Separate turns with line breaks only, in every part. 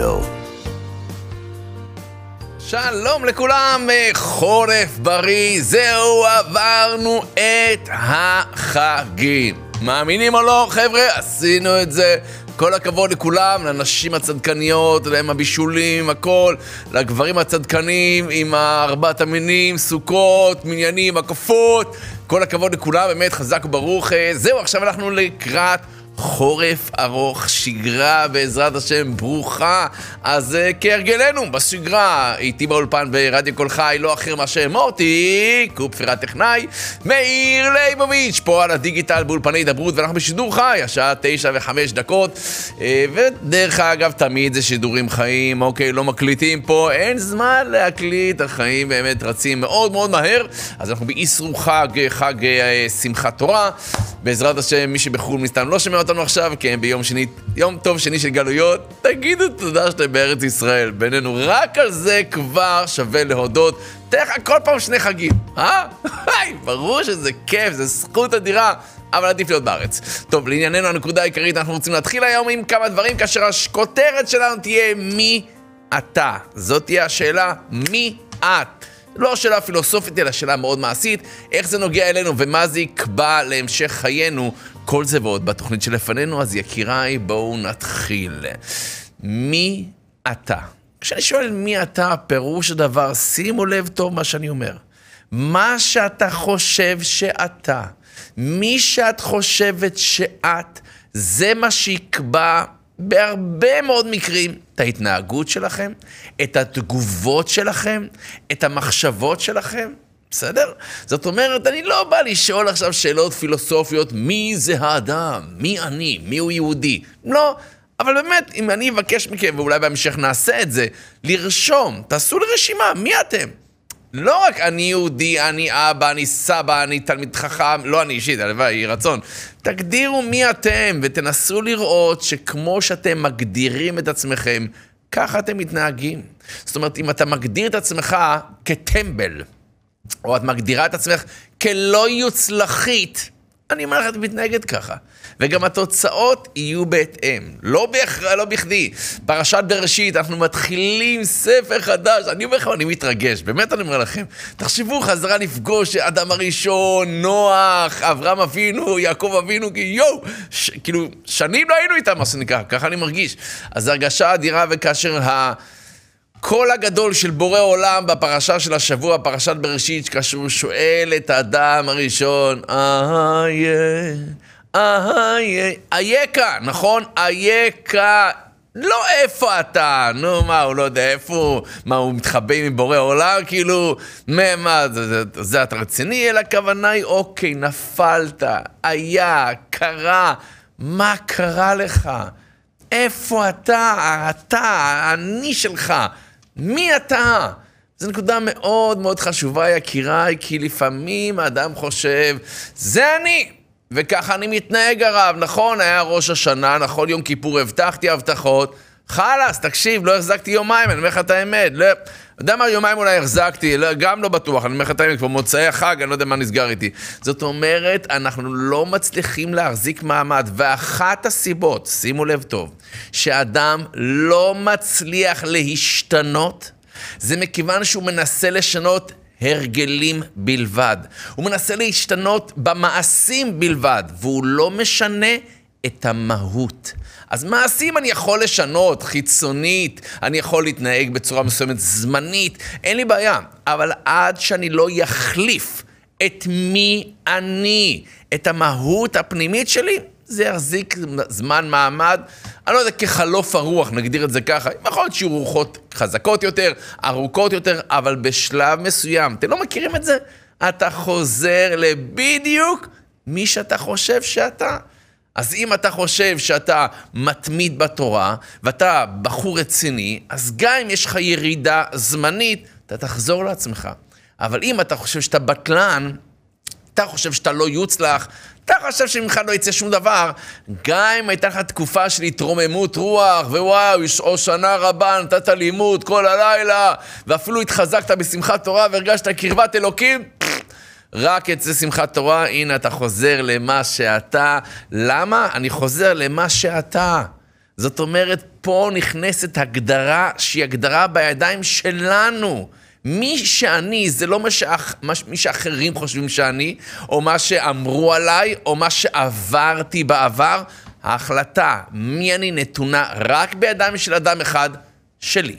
רדיו.
שלום לכולם, חורף בריא, זהו, עברנו את החגים. מאמינים או לא, חבר'ה? עשינו את זה. כל הכבוד לכולם, לנשים הצדקניות, להם הבישולים, הכל, לגברים הצדקנים עם ארבעת המינים, סוכות, מניינים, הקפות. כל הכבוד לכולם, באמת חזק וברוך. זהו, עכשיו אנחנו לקראת... חורף ארוך, שגרה בעזרת השם ברוכה. אז uh, כהרגלנו, בשגרה, איתי באולפן ברדיו קול חי, לא אחר מאשר מוטי, קופפר הטכנאי, מאיר ליבוביץ', פה על הדיגיטל באולפני הידברות, ואנחנו בשידור חי, השעה תשע וחמש דקות. Uh, ודרך אגב, תמיד זה שידורים חיים, אוקיי, לא מקליטים פה, אין זמן להקליט, החיים באמת רצים מאוד מאוד מהר. אז אנחנו באיסרו חג, חג uh, שמחת תורה. בעזרת השם, מי שבחו"ל מסתם לא שומע אותנו עכשיו, כן, ביום שני, יום טוב שני של גלויות, תגידו תודה שאתם בארץ ישראל. בינינו, רק על זה כבר שווה להודות. תן לך כל פעם שני חגים, אה? היי, ברור שזה כיף, זו זכות אדירה. אבל עדיף להיות בארץ. טוב, לענייננו הנקודה העיקרית, אנחנו רוצים להתחיל היום עם כמה דברים, כאשר הכותרת שלנו תהיה מי אתה. זאת תהיה השאלה, מי את. לא שאלה פילוסופית, אלא שאלה מאוד מעשית, איך זה נוגע אלינו ומה זה יקבע להמשך חיינו, כל זה ועוד בתוכנית שלפנינו, אז יקיריי, בואו נתחיל. מי אתה? כשאני שואל מי אתה, פירוש הדבר, שימו לב טוב מה שאני אומר. מה שאתה חושב שאתה, מי שאת חושבת שאת, זה מה שיקבע בהרבה מאוד מקרים את ההתנהגות שלכם, את התגובות שלכם, את המחשבות שלכם. בסדר? זאת אומרת, אני לא בא לשאול עכשיו שאלות פילוסופיות, מי זה האדם? מי אני? מי הוא יהודי? לא. אבל באמת, אם אני אבקש מכם, ואולי בהמשך נעשה את זה, לרשום, תעשו לי רשימה, מי אתם? לא רק אני יהודי, אני אבא, אני סבא, אני תלמיד חכם, לא אני אישית, הלוואי, יהי רצון. תגדירו מי אתם, ותנסו לראות שכמו שאתם מגדירים את עצמכם, ככה אתם מתנהגים. זאת אומרת, אם אתה מגדיר את עצמך כטמבל, או את מגדירה את עצמך כלא יוצלחית, אני אומר לך, את מתנהגת ככה. וגם התוצאות יהיו בהתאם. לא, בהכ... לא בכדי. פרשת בראשית, אנחנו מתחילים ספר חדש. אני אומר לכם, אני מתרגש, באמת אני אומר לכם. תחשבו חזרה לפגוש אדם הראשון, נוח, אברהם אבינו, יעקב אבינו, כי יואו, ש... כאילו, שנים לא היינו איתם, מה שנקרא, ככה אני מרגיש. אז הרגשה אדירה, וכאשר ה... קול הגדול של בורא עולם בפרשה של השבוע, פרשת בראשית, כאשר הוא שואל את האדם הראשון, איה, איה, אייכה, נכון? אייכה. לא איפה אתה, נו מה, הוא לא יודע איפה, מה, הוא מתחבא עם בורא עולם, כאילו, מה, מה זה, זה, זה אתה רציני? אלא הכוונה היא, אוקיי, נפלת, היה, קרה, מה קרה לך? איפה אתה, אתה, האני שלך? מי אתה? זו נקודה מאוד מאוד חשובה, יקיריי, כי לפעמים האדם חושב, זה אני, וככה אני מתנהג הרב. נכון, היה ראש השנה, נכון, יום כיפור הבטחתי הבטחות, חלאס, תקשיב, לא החזקתי יומיים, אני אומר לך את האמת. לא, יודע מה, יומיים אולי החזקתי, לא, גם לא בטוח, אני אומר לך את האמת, כבר מוצאי החג, אני לא יודע מה נסגר איתי. זאת אומרת, אנחנו לא מצליחים להחזיק מעמד, ואחת הסיבות, שימו לב טוב, שאדם לא מצליח להשתנות, זה מכיוון שהוא מנסה לשנות הרגלים בלבד. הוא מנסה להשתנות במעשים בלבד, והוא לא משנה את המהות. אז מעשים אני יכול לשנות, חיצונית, אני יכול להתנהג בצורה מסוימת זמנית, אין לי בעיה. אבל עד שאני לא יחליף את מי אני, את המהות הפנימית שלי, זה יחזיק זמן מעמד, אני לא יודע, כחלוף הרוח, נגדיר את זה ככה. יכול להיות שיהיו רוחות חזקות יותר, ארוכות יותר, אבל בשלב מסוים, אתם לא מכירים את זה? אתה חוזר לבדיוק מי שאתה חושב שאתה. אז אם אתה חושב שאתה מתמיד בתורה, ואתה בחור רציני, אז גם אם יש לך ירידה זמנית, אתה תחזור לעצמך. אבל אם אתה חושב שאתה בטלן, אתה חושב שאתה לא יוצלח, אתה חושב שממך לא יצא שום דבר, גם אם הייתה לך תקופה של התרוממות רוח, ווואו, או שנה רבה, נתת לימוד כל הלילה, ואפילו התחזקת בשמחת תורה והרגשת קרבת אלוקים, רק אצל שמחת תורה, הנה אתה חוזר למה שאתה. למה? אני חוזר למה שאתה. זאת אומרת, פה נכנסת הגדרה שהיא הגדרה בידיים שלנו. מי שאני זה לא מה, שאח, מה מי שאחרים חושבים שאני, או מה שאמרו עליי, או מה שעברתי בעבר. ההחלטה מי אני נתונה רק בידיים של אדם אחד, שלי.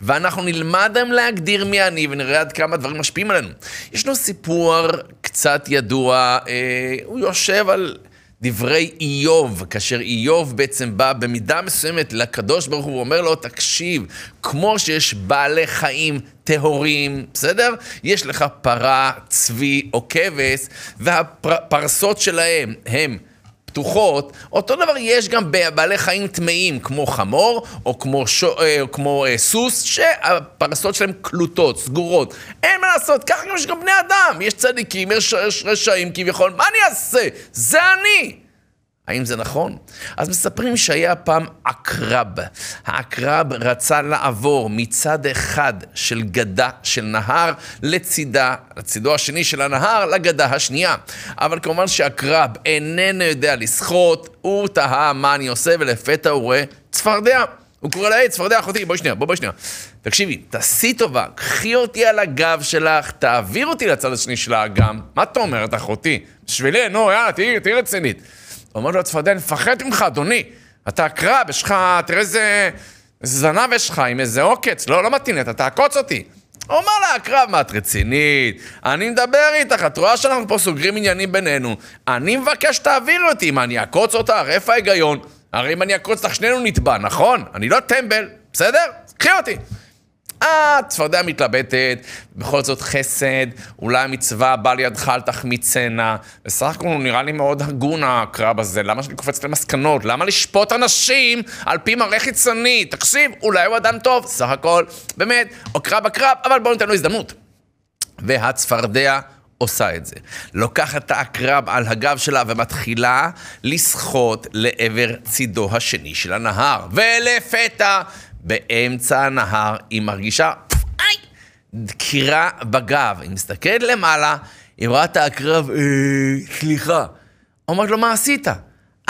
ואנחנו נלמד היום להגדיר מי אני ונראה עד כמה דברים משפיעים עלינו. ישנו סיפור קצת ידוע, אה, הוא יושב על דברי איוב, כאשר איוב בעצם בא במידה מסוימת לקדוש ברוך הוא ואומר לו, תקשיב, כמו שיש בעלי חיים טהורים, בסדר? יש לך פרה, צבי או כבש, והפרסות שלהם הם... פתוחות, אותו דבר יש גם בבעלי חיים טמאים, כמו חמור, או כמו, ש... אה, או כמו אה, סוס, שהפרסות שלהם קלוטות, סגורות. אין מה לעשות, ככה גם יש גם בני אדם. יש צדיקים, יש רשעים כביכול, מה אני אעשה? זה אני! האם זה נכון? אז מספרים שהיה פעם עקרב. העקרב רצה לעבור מצד אחד של גדה של נהר לצידה, לצידו השני של הנהר, לגדה השנייה. אבל כמובן שעקרב איננו יודע לשחות, הוא תהה מה אני עושה, ולפתע הוא רואה צפרדע. הוא קורא לה, צפרדע אחותי, בואי שנייה, בואי שנייה. תקשיבי, תעשי טובה, קחי אותי על הגב שלך, תעביר אותי לצד השני של האגם. מה את אומרת, אחותי? בשבילי, נו, יאללה, תהיי רצינית. אומר לו הצפרדע, אני מפחד ממך, אדוני. אתה עקרב, יש לך, תראה איזה, זנב יש לך עם איזה עוקץ. לא, לא מתאים לי, אתה תעקוץ אותי. הוא אומר לה, עקרב, מה, את רצינית? אני מדבר איתך, את רואה שאנחנו פה סוגרים עניינים בינינו. אני מבקש שתעבירי אותי, מה, אני אעקוץ אותך? איפה ההיגיון? הרי אם אני אעקוץ אותך, שנינו נתבע, נכון? אני לא טמבל, בסדר? קחי אותי. אה, צפרדע מתלבטת, בכל זאת חסד, אולי המצווה בא לידך אל תחמיצנה. בסך הכל הוא נראה לי מאוד הגון הקרב הזה, למה שאני קופץ למסקנות? למה לשפוט אנשים על פי מראה חיצוני? תקשיב, אולי הוא אדם טוב, סך הכל, באמת, או קרב הקרב, אבל בואו ניתן לו הזדמנות. והצפרדע עושה את זה. לוקחת את העקרב על הגב שלה ומתחילה לשחות לעבר צידו השני של הנהר. ולפתע באמצע הנהר, היא מרגישה, איי, דקירה בגב. היא מסתכלת למעלה, היא רואה את העקרב, אה, סליחה. אומרת לו, מה עשית?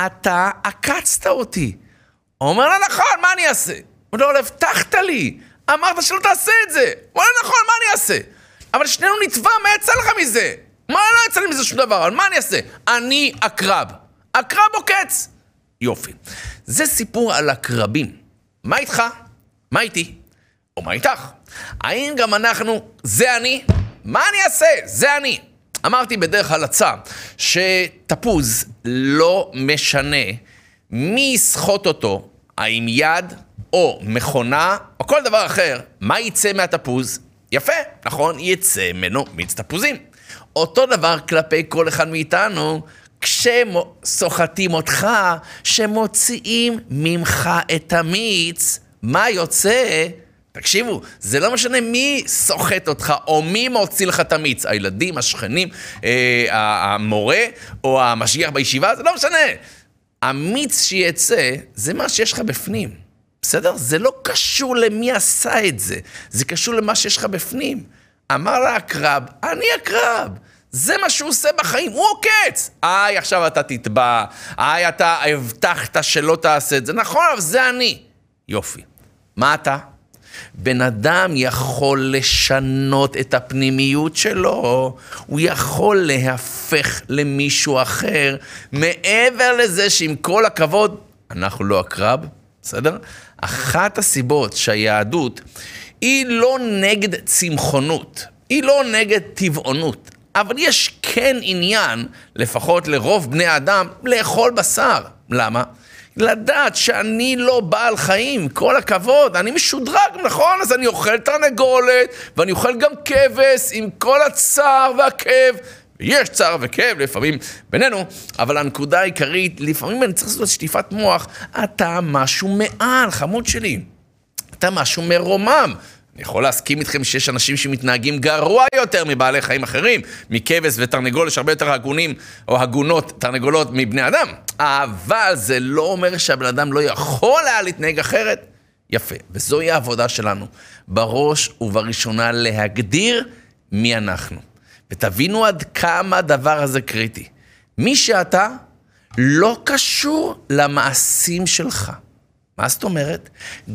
אתה עקצת אותי. אומר לה, נכון, מה אני אעשה? הוא אומר לו, הבטחת לי, אמרת שלא תעשה את זה. הוא אומר נכון, מה אני אעשה? אבל שנינו נתבע, מה יצא לך מזה? מה לא יצא לי מזה שום דבר? מה אני אעשה? אני עקרב. עקרב עוקץ. יופי. זה סיפור על עקרבים. מה איתך? מה איתי? או מה איתך? האם גם אנחנו, זה אני? מה אני אעשה? זה אני. אמרתי בדרך הלצה שתפוז לא משנה מי יסחוט אותו, האם יד או מכונה או כל דבר אחר, מה יצא מהתפוז? יפה, נכון? יצא ממנו מיץ תפוזים. אותו דבר כלפי כל אחד מאיתנו, כשסוחטים אותך, שמוציאים ממך את המיץ, מה יוצא? תקשיבו, זה לא משנה מי סוחט אותך או מי מוציא לך את המיץ, הילדים, השכנים, אה, המורה או המשגיח בישיבה, זה לא משנה. המיץ שיצא, זה מה שיש לך בפנים, בסדר? זה לא קשור למי עשה את זה, זה קשור למה שיש לך בפנים. אמר העקרב, אני עקרב. זה מה שהוא עושה בחיים, הוא עוקץ. איי, עכשיו אתה תתבע, איי, אתה הבטחת שלא תעשה את זה. נכון, אבל זה אני. יופי. מה אתה? בן אדם יכול לשנות את הפנימיות שלו, הוא יכול להפך למישהו אחר, מעבר לזה שעם כל הכבוד, אנחנו לא הקרב, בסדר? אחת הסיבות שהיהדות היא לא נגד צמחונות, היא לא נגד טבעונות, אבל יש כן עניין, לפחות לרוב בני האדם, לאכול בשר. למה? לדעת שאני לא בעל חיים, כל הכבוד, אני משודרג, נכון? אז אני אוכל תרנגולת, ואני אוכל גם כבש עם כל הצער והכאב. יש צער וכאב לפעמים בינינו, אבל הנקודה העיקרית, לפעמים אני צריך לעשות שטיפת מוח, אתה משהו מעל, חמוד שלי. אתה משהו מרומם. אני יכול להסכים איתכם שיש אנשים שמתנהגים גרוע יותר מבעלי חיים אחרים, מכבש ותרנגול, יש הרבה יותר הגונים או הגונות, תרנגולות מבני אדם. אבל זה לא אומר שהבן אדם לא יכול היה להתנהג אחרת. יפה, וזוהי העבודה שלנו. בראש ובראשונה להגדיר מי אנחנו. ותבינו עד כמה הדבר הזה קריטי. מי שאתה לא קשור למעשים שלך. מה זאת אומרת?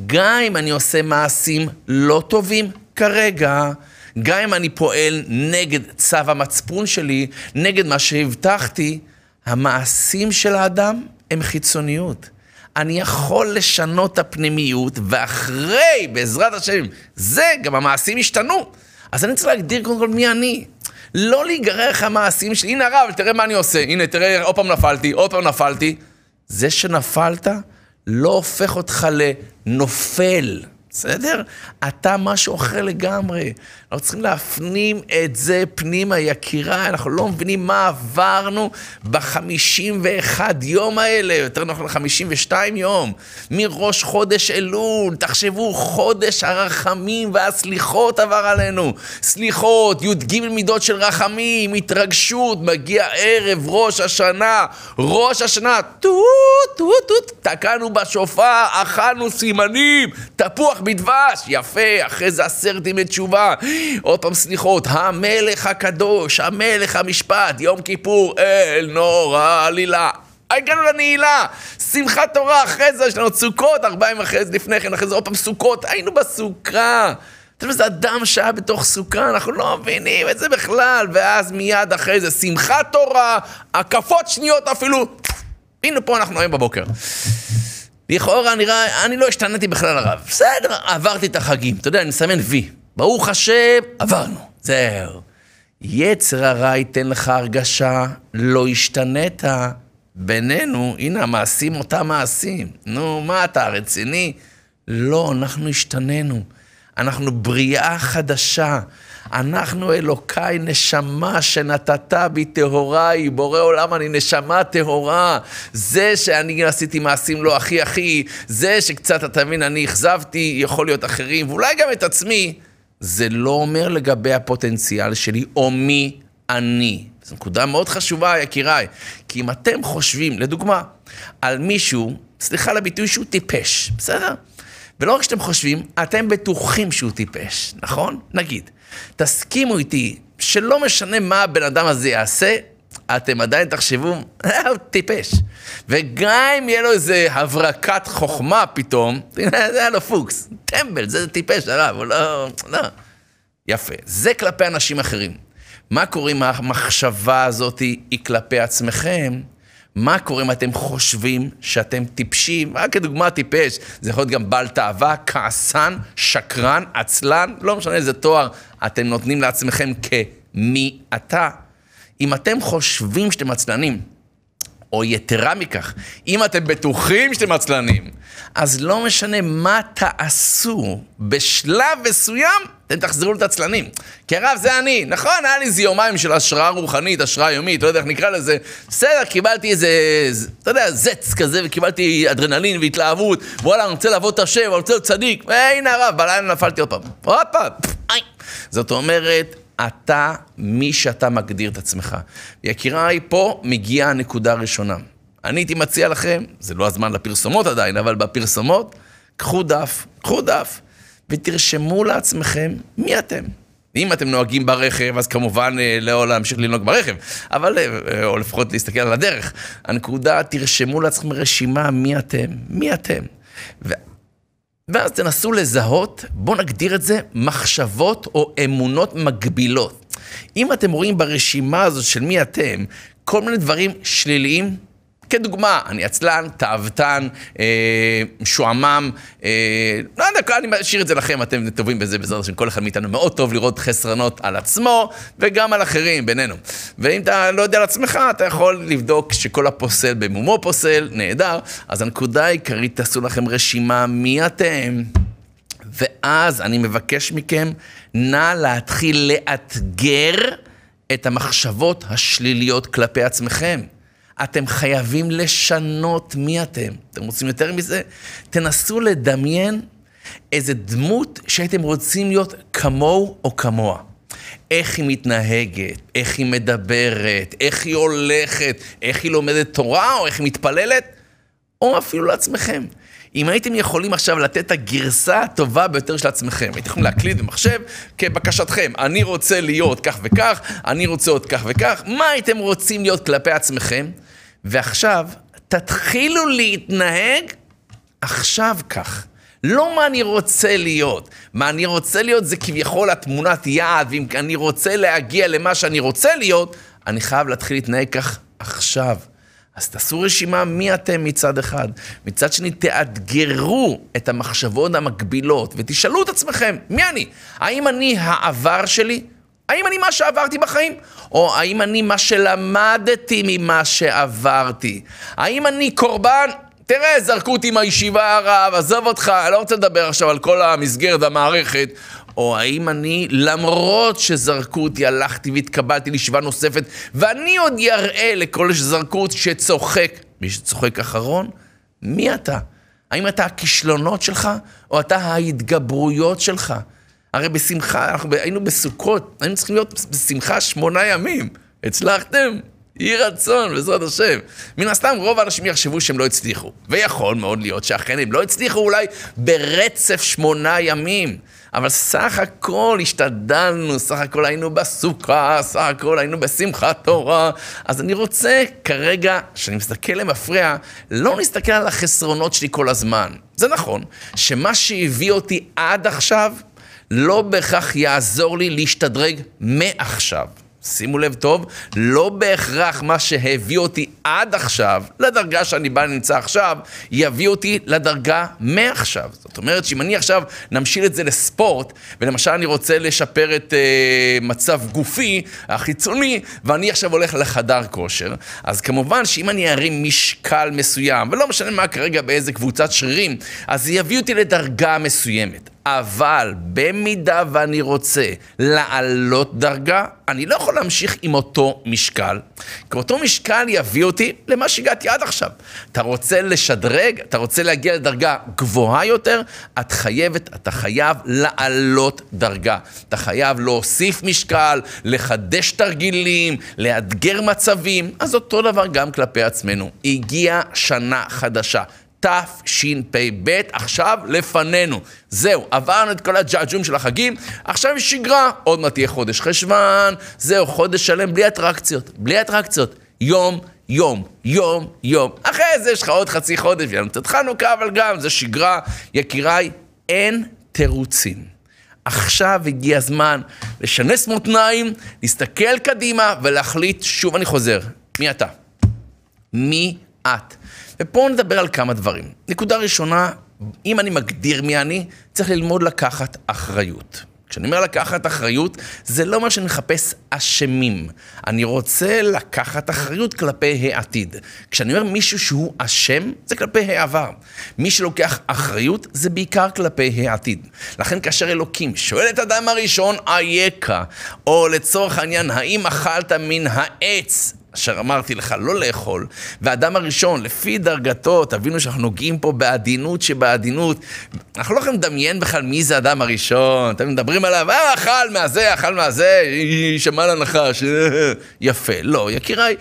גם אם אני עושה מעשים לא טובים כרגע, גם אם אני פועל נגד צו המצפון שלי, נגד מה שהבטחתי, המעשים של האדם הם חיצוניות. אני יכול לשנות את הפנימיות, ואחרי, בעזרת השם, זה, גם המעשים ישתנו. אז אני צריך להגדיר קודם כל מי אני. לא להיגרר אחרי המעשים שלי. הנה הרב, תראה מה אני עושה. הנה, תראה, עוד פעם נפלתי, עוד פעם נפלתי. זה שנפלת לא הופך אותך לנופל. בסדר? אתה משהו אחר לגמרי. אנחנו צריכים להפנים את זה פנימה, יקירה, אנחנו לא מבינים מה עברנו בחמישים ואחד יום האלה, יותר נכון חמישים ושתיים יום, מראש חודש אלול, תחשבו, חודש הרחמים והסליחות עבר עלינו. סליחות, י"ג מידות של רחמים, התרגשות, מגיע ערב ראש השנה, ראש השנה, טוט, טוט, טוט, תקענו בשופר, אכלנו סימנים, תפוח בדבש, יפה, אחרי זה עשרת ימי תשובה. עוד פעם סליחות, המלך הקדוש, המלך המשפט, יום כיפור, אל נורא עלילה. הגענו לנעילה, שמחת תורה, אחרי זה יש לנו סוכות, ארבעה ימים אחרי זה, לפני כן, אחרי זה עוד פעם סוכות, היינו בסוכה. אתה יודע, זה אדם שהיה בתוך סוכה, אנחנו לא מבינים את זה בכלל, ואז מיד אחרי זה שמחת תורה, הקפות שניות אפילו, הנה פה אנחנו היום בבוקר. לכאורה נראה, אני לא השתנתי בכלל הרב. בסדר, עברתי את החגים. אתה יודע, אני מסמן וי. ברוך השם, עברנו. זהו. יצר הרע ייתן לך הרגשה, לא השתנית. בינינו, הנה המעשים אותם מעשים. נו, מה אתה רציני? לא, אנחנו השתננו. אנחנו בריאה חדשה. אנחנו אלוקיי נשמה שנתת בי טהוריי, בורא עולם אני נשמה טהורה. זה שאני עשיתי מעשים לא הכי הכי, זה שקצת, אתה מבין, אני אכזבתי, יכול להיות אחרים, ואולי גם את עצמי, זה לא אומר לגבי הפוטנציאל שלי או מי אני. זו נקודה מאוד חשובה, יקיריי. כי אם אתם חושבים, לדוגמה, על מישהו, סליחה על הביטוי שהוא טיפש, בסדר? ולא רק שאתם חושבים, אתם בטוחים שהוא טיפש, נכון? נגיד. תסכימו איתי שלא משנה מה הבן אדם הזה יעשה, אתם עדיין תחשבו, הוא טיפש. וגם אם יהיה לו איזה הברקת חוכמה פתאום, זה היה לו פוקס, טמבל, זה טיפש, הרב, הוא לא... לא. יפה. זה כלפי אנשים אחרים. מה קורה אם המחשבה הזאת היא כלפי עצמכם? מה קורה אם אתם חושבים שאתם טיפשים? רק כדוגמה טיפש, זה יכול להיות גם בעל תאווה, כעסן, שקרן, עצלן, לא משנה איזה תואר אתם נותנים לעצמכם כמי אתה. אם אתם חושבים שאתם עצלנים, או יתרה מכך, אם אתם בטוחים שאתם עצלנים, אז לא משנה מה תעשו, בשלב מסוים אתם תחזרו להיות עצלנים. כי הרב זה אני, נכון, היה לי איזה יומיים של השראה רוחנית, השראה יומית, לא יודע איך נקרא לזה. בסדר, קיבלתי איזה, אתה יודע, זץ כזה, וקיבלתי אדרנלין והתלהבות, וואלה, אני רוצה לעבוד את השם, אני רוצה להיות צדיק, והנה הרב, בלילה נפלתי עוד פעם. עוד פעם, זאת אומרת, אתה מי שאתה מגדיר את עצמך. יקיריי, פה מגיעה הנקודה הראשונה. אני הייתי מציע לכם, זה לא הזמן לפרסומות עדיין, אבל בפרסומות, קחו דף, קחו דף, ותרשמו לעצמכם מי אתם. אם אתם נוהגים ברכב, אז כמובן אה, לא להמשיך לנהוג ברכב, אבל, אה, או לפחות להסתכל על הדרך. הנקודה, תרשמו לעצמכם רשימה מי אתם, מי אתם. ואז תנסו לזהות, בואו נגדיר את זה, מחשבות או אמונות מגבילות. אם אתם רואים ברשימה הזאת של מי אתם, כל מיני דברים שליליים, כדוגמה, אני עצלן, תאוותן, אה, משועמם, אה, לא יודע, אני משאיר את זה לכם, אתם טובים בזה בעזרת השם, כל אחד מאיתנו מאוד טוב לראות חסרונות על עצמו וגם על אחרים, בינינו. ואם אתה לא יודע על עצמך, אתה יכול לבדוק שכל הפוסל במומו פוסל, נהדר. אז הנקודה העיקרית, תעשו לכם רשימה מי אתם. ואז אני מבקש מכם, נא להתחיל לאתגר את המחשבות השליליות כלפי עצמכם. אתם חייבים לשנות מי אתם. אתם רוצים יותר מזה? תנסו לדמיין איזה דמות שהייתם רוצים להיות כמוהו או כמוה. איך היא מתנהגת, איך היא מדברת, איך היא הולכת, איך היא לומדת תורה, או איך היא מתפללת, או אפילו לעצמכם. אם הייתם יכולים עכשיו לתת את הגרסה הטובה ביותר של עצמכם, הייתם יכולים להקליד במחשב כבקשתכם, אני רוצה להיות כך וכך, אני רוצה עוד כך וכך, מה הייתם רוצים להיות כלפי עצמכם? ועכשיו, תתחילו להתנהג עכשיו כך. לא מה אני רוצה להיות. מה אני רוצה להיות זה כביכול התמונת יעד, ואם אני רוצה להגיע למה שאני רוצה להיות, אני חייב להתחיל להתנהג כך עכשיו. אז תעשו רשימה מי אתם מצד אחד. מצד שני, תאתגרו את המחשבות המקבילות ותשאלו את עצמכם, מי אני? האם אני העבר שלי? האם אני מה שעברתי בחיים? או האם אני מה שלמדתי ממה שעברתי? האם אני קורבן? תראה, זרקו אותי מהישיבה הרב, עזוב אותך, אני לא רוצה לדבר עכשיו על כל המסגרת והמערכת. או האם אני, למרות שזרקו אותי, הלכתי והתקבלתי לישיבה נוספת, ואני עוד יראה לכל שזרקו אותי שצוחק. מי שצוחק אחרון, מי אתה? האם אתה הכישלונות שלך, או אתה ההתגברויות שלך? הרי בשמחה, אנחנו היינו בסוכות, היינו צריכים להיות בשמחה שמונה ימים. הצלחתם? יהי רצון, בעזרת השם. מן הסתם, רוב האנשים יחשבו שהם לא הצליחו. ויכול מאוד להיות שאכן הם לא הצליחו אולי ברצף שמונה ימים. אבל סך הכל השתדלנו, סך הכל היינו בסוכה, סך הכל היינו בשמחת תורה. אז אני רוצה כרגע, כשאני מסתכל למפרע, לא נסתכל על החסרונות שלי כל הזמן. זה נכון, שמה שהביא אותי עד עכשיו, לא בהכרח יעזור לי להשתדרג מעכשיו. שימו לב טוב, לא בהכרח מה שהביא אותי עד עכשיו, לדרגה שאני בא נמצא עכשיו, יביא אותי לדרגה מעכשיו. זאת אומרת שאם אני עכשיו נמשיל את זה לספורט, ולמשל אני רוצה לשפר את uh, מצב גופי החיצוני, ואני עכשיו הולך לחדר כושר, אז כמובן שאם אני ארים משקל מסוים, ולא משנה מה כרגע באיזה קבוצת שרירים, אז זה יביא אותי לדרגה מסוימת. אבל במידה ואני רוצה לעלות דרגה, אני לא יכול להמשיך עם אותו משקל, כי אותו משקל יביא אותי למה שהגעתי עד עכשיו. אתה רוצה לשדרג, אתה רוצה להגיע לדרגה גבוהה יותר, את חייבת, אתה חייב לעלות דרגה. אתה חייב להוסיף משקל, לחדש תרגילים, לאתגר מצבים, אז אותו דבר גם כלפי עצמנו. הגיעה שנה חדשה. תשפ"ב, עכשיו לפנינו. זהו, עברנו את כל הג'עג'ום של החגים, עכשיו יש שגרה. עוד מעט תהיה חודש חשוון, זהו, חודש שלם בלי אטרקציות. בלי אטרקציות. יום, יום, יום, יום. אחרי זה יש לך עוד חצי חודש, ויהיה לנו קצת חנוכה, אבל גם זה שגרה. יקיריי, אין תירוצים. עכשיו הגיע הזמן לשנס מותניים, להסתכל קדימה ולהחליט, שוב אני חוזר, מי אתה? מי את? ופה נדבר על כמה דברים. נקודה ראשונה, אם אני מגדיר מי אני, צריך ללמוד לקחת אחריות. כשאני אומר לקחת אחריות, זה לא מה שאני מחפש אשמים. אני רוצה לקחת אחריות כלפי העתיד. כשאני אומר מישהו שהוא אשם, זה כלפי העבר. מי שלוקח אחריות, זה בעיקר כלפי העתיד. לכן כאשר אלוקים שואל את האדם הראשון, אייכה, או לצורך העניין, האם אכלת מן העץ אשר אמרתי לך לא לאכול, והאדם הראשון, לפי דרגתו, תבינו שאנחנו נוגעים פה בעדינות שבעדינות. אנחנו לא יכולים לדמיין בכלל מי זה האדם הראשון, אתם מדברים עליו, אה, אכל מהזה, אכל מהזה, שמע לנחש, יפה. לא, יקיריי,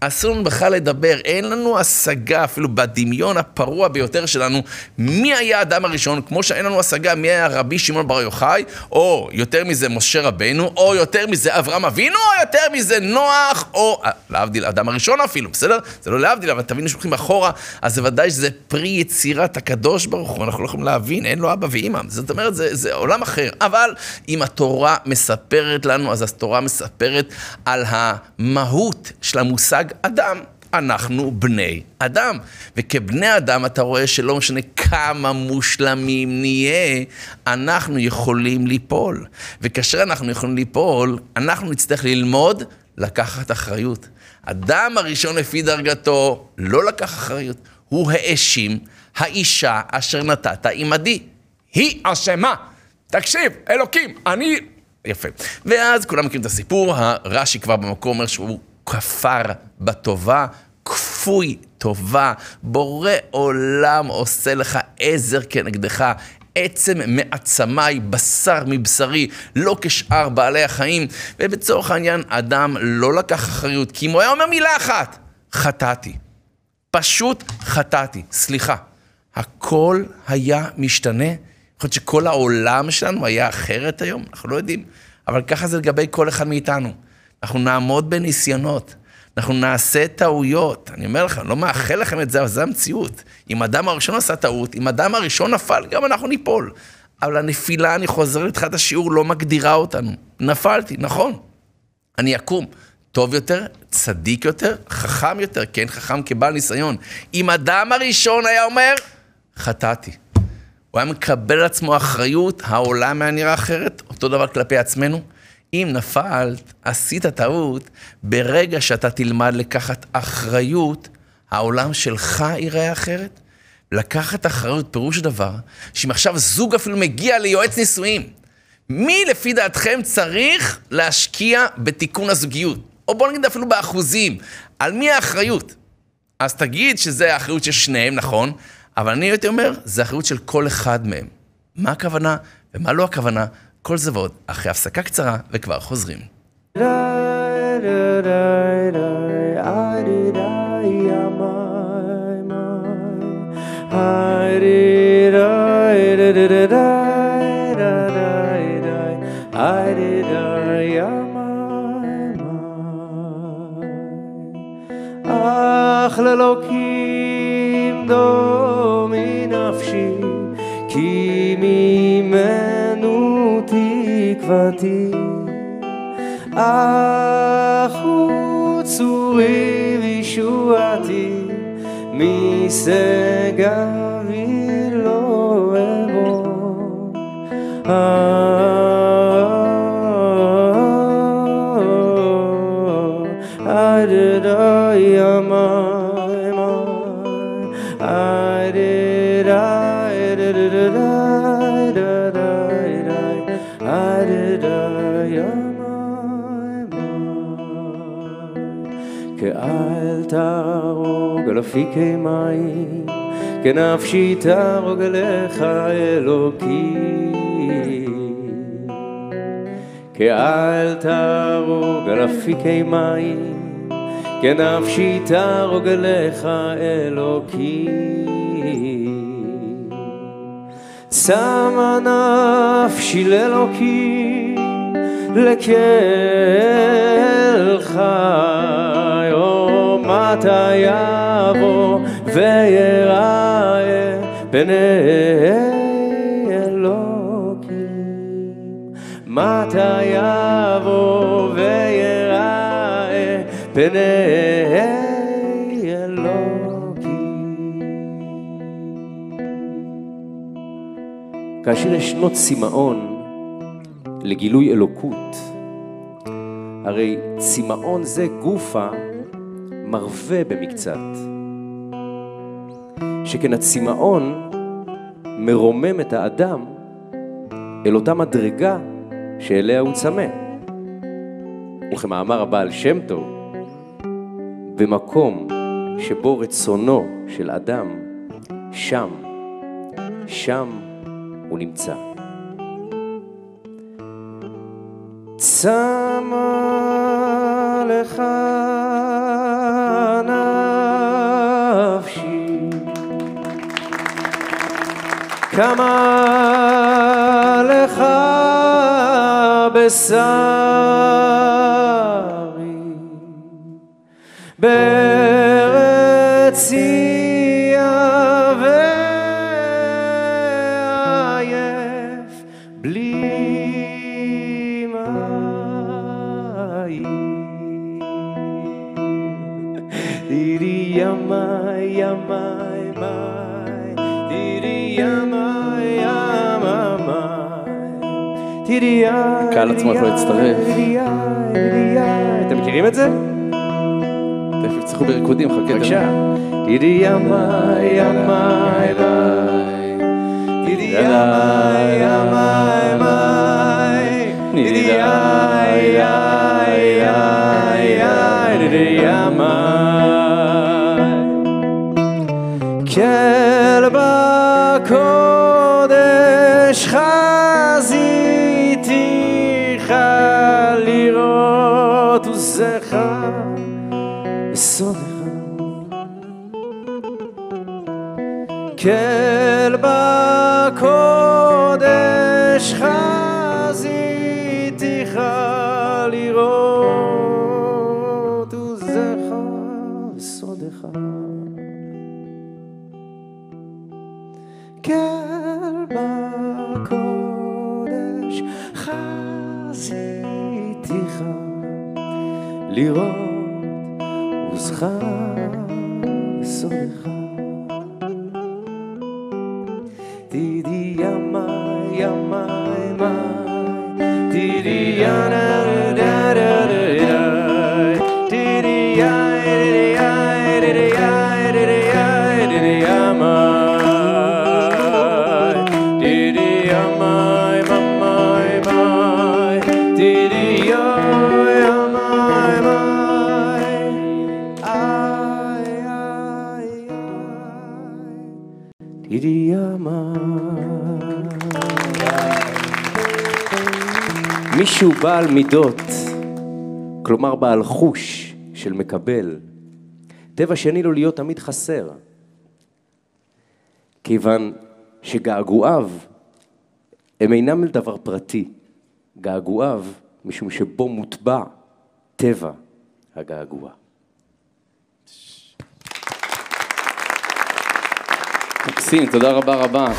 אסור לנו בכלל לדבר, אין לנו השגה, אפילו בדמיון הפרוע ביותר שלנו, מי היה האדם הראשון, כמו שאין לנו השגה מי היה רבי שמעון בר יוחאי, או יותר מזה משה רבנו, או יותר מזה אברהם אבינו, או יותר מזה נוח, או אה, להבדיל, האדם הראשון אפילו, בסדר? זה לא להבדיל, אבל תבינו שהולכים אחורה, אז זה ודאי שזה פרי יצירת הקדוש ברוך הוא, אנחנו לא יכולים להבין, אין לו אבא ואימא, זאת אומרת, זה, זה עולם אחר. אבל אם התורה מספרת לנו, אז התורה מספרת על המהות של המושג אדם. אנחנו בני אדם. וכבני אדם אתה רואה שלא משנה כמה מושלמים נהיה, אנחנו יכולים ליפול. וכאשר אנחנו יכולים ליפול, אנחנו נצטרך ללמוד לקחת אחריות. אדם הראשון לפי דרגתו לא לקח אחריות, הוא האשים האישה אשר נתת עמדי. היא אשמה. תקשיב, אלוקים, אני... יפה. ואז כולם מכירים את הסיפור, הרש"י כבר במקום אומר שהוא כפר בטובה, כפוי טובה, בורא עולם עושה לך עזר כנגדך. עצם מעצמיי, בשר מבשרי, לא כשאר בעלי החיים. ובצורך העניין, אדם לא לקח אחריות, כי אם הוא היה אומר מילה אחת, חטאתי. פשוט חטאתי. סליחה, הכל היה משתנה? יכול להיות שכל העולם שלנו היה אחרת היום? אנחנו לא יודעים. אבל ככה זה לגבי כל אחד מאיתנו. אנחנו נעמוד בניסיונות.
אנחנו נעשה טעויות. אני אומר לכם, לא מאחל לכם את זה, אבל זו המציאות. אם אדם הראשון עשה טעות, אם אדם הראשון נפל, גם אנחנו ניפול. אבל הנפילה, אני חוזר לתחילת השיעור, לא מגדירה אותנו. נפלתי, נכון. אני אקום. טוב יותר, צדיק יותר, חכם יותר, כן, חכם כבעל ניסיון. אם אדם הראשון היה אומר, חטאתי. הוא היה מקבל על עצמו אחריות, העולם היה נראה אחרת, אותו דבר כלפי עצמנו. אם נפלת, עשית טעות, ברגע שאתה תלמד לקחת אחריות, העולם שלך ייראה אחרת. לקחת אחריות, פירוש דבר, שאם עכשיו זוג אפילו מגיע ליועץ נישואים, מי לפי דעתכם צריך להשקיע בתיקון הזוגיות? או בוא נגיד אפילו באחוזים, על מי האחריות? אז תגיד שזה האחריות של שניהם, נכון, אבל אני הייתי אומר, זה האחריות של כל אחד מהם. מה הכוונה ומה לא הכוונה, כל זה ועוד, אחרי הפסקה קצרה וכבר חוזרים. אך ללוקים דומי נפשי, כי ממנו תקוותי. צורי וישועתי, משגבי לא אבוא. כאל תהרוג על אפיקי מים, כנפשי תהרוג אליך אלוקי. כאל תהרוג על אפיקי מים, כנפשי תהרוג אליך אלוקי. שמה נפשי לאלוקי, לקל חי, מתי יבוא ויראה פני אלוקים. מתי יבוא ויראה פני כאשר יש שנות צמאון לגילוי אלוקות, הרי צמאון זה גופה מרווה במקצת. שכן הצמאון מרומם את האדם אל אותה מדרגה שאליה הוא צמא. וכמאמר הבעל שם טוב, במקום שבו רצונו של אדם, שם, שם הוא נמצא. צמה לך נפשי, כמה לך בשרי, ברצי הקהל עצמו יכול להצטרף. אתם מכירים את זה? תכף יצטרכו בריקודים, חכה. בבקשה. דידי ימי ימי דידי ימי ימי דידי ימי דידי ימי דידי ימי ימי ימי דידי ינה מישהו בעל מידות, כלומר בעל חוש של מקבל, טבע שני לו להיות תמיד חסר. כיוון שגעגועיו הם אינם דבר פרטי, געגועיו משום שבו מוטבע טבע הגעגוע.
מקסים, תודה רבה רבה.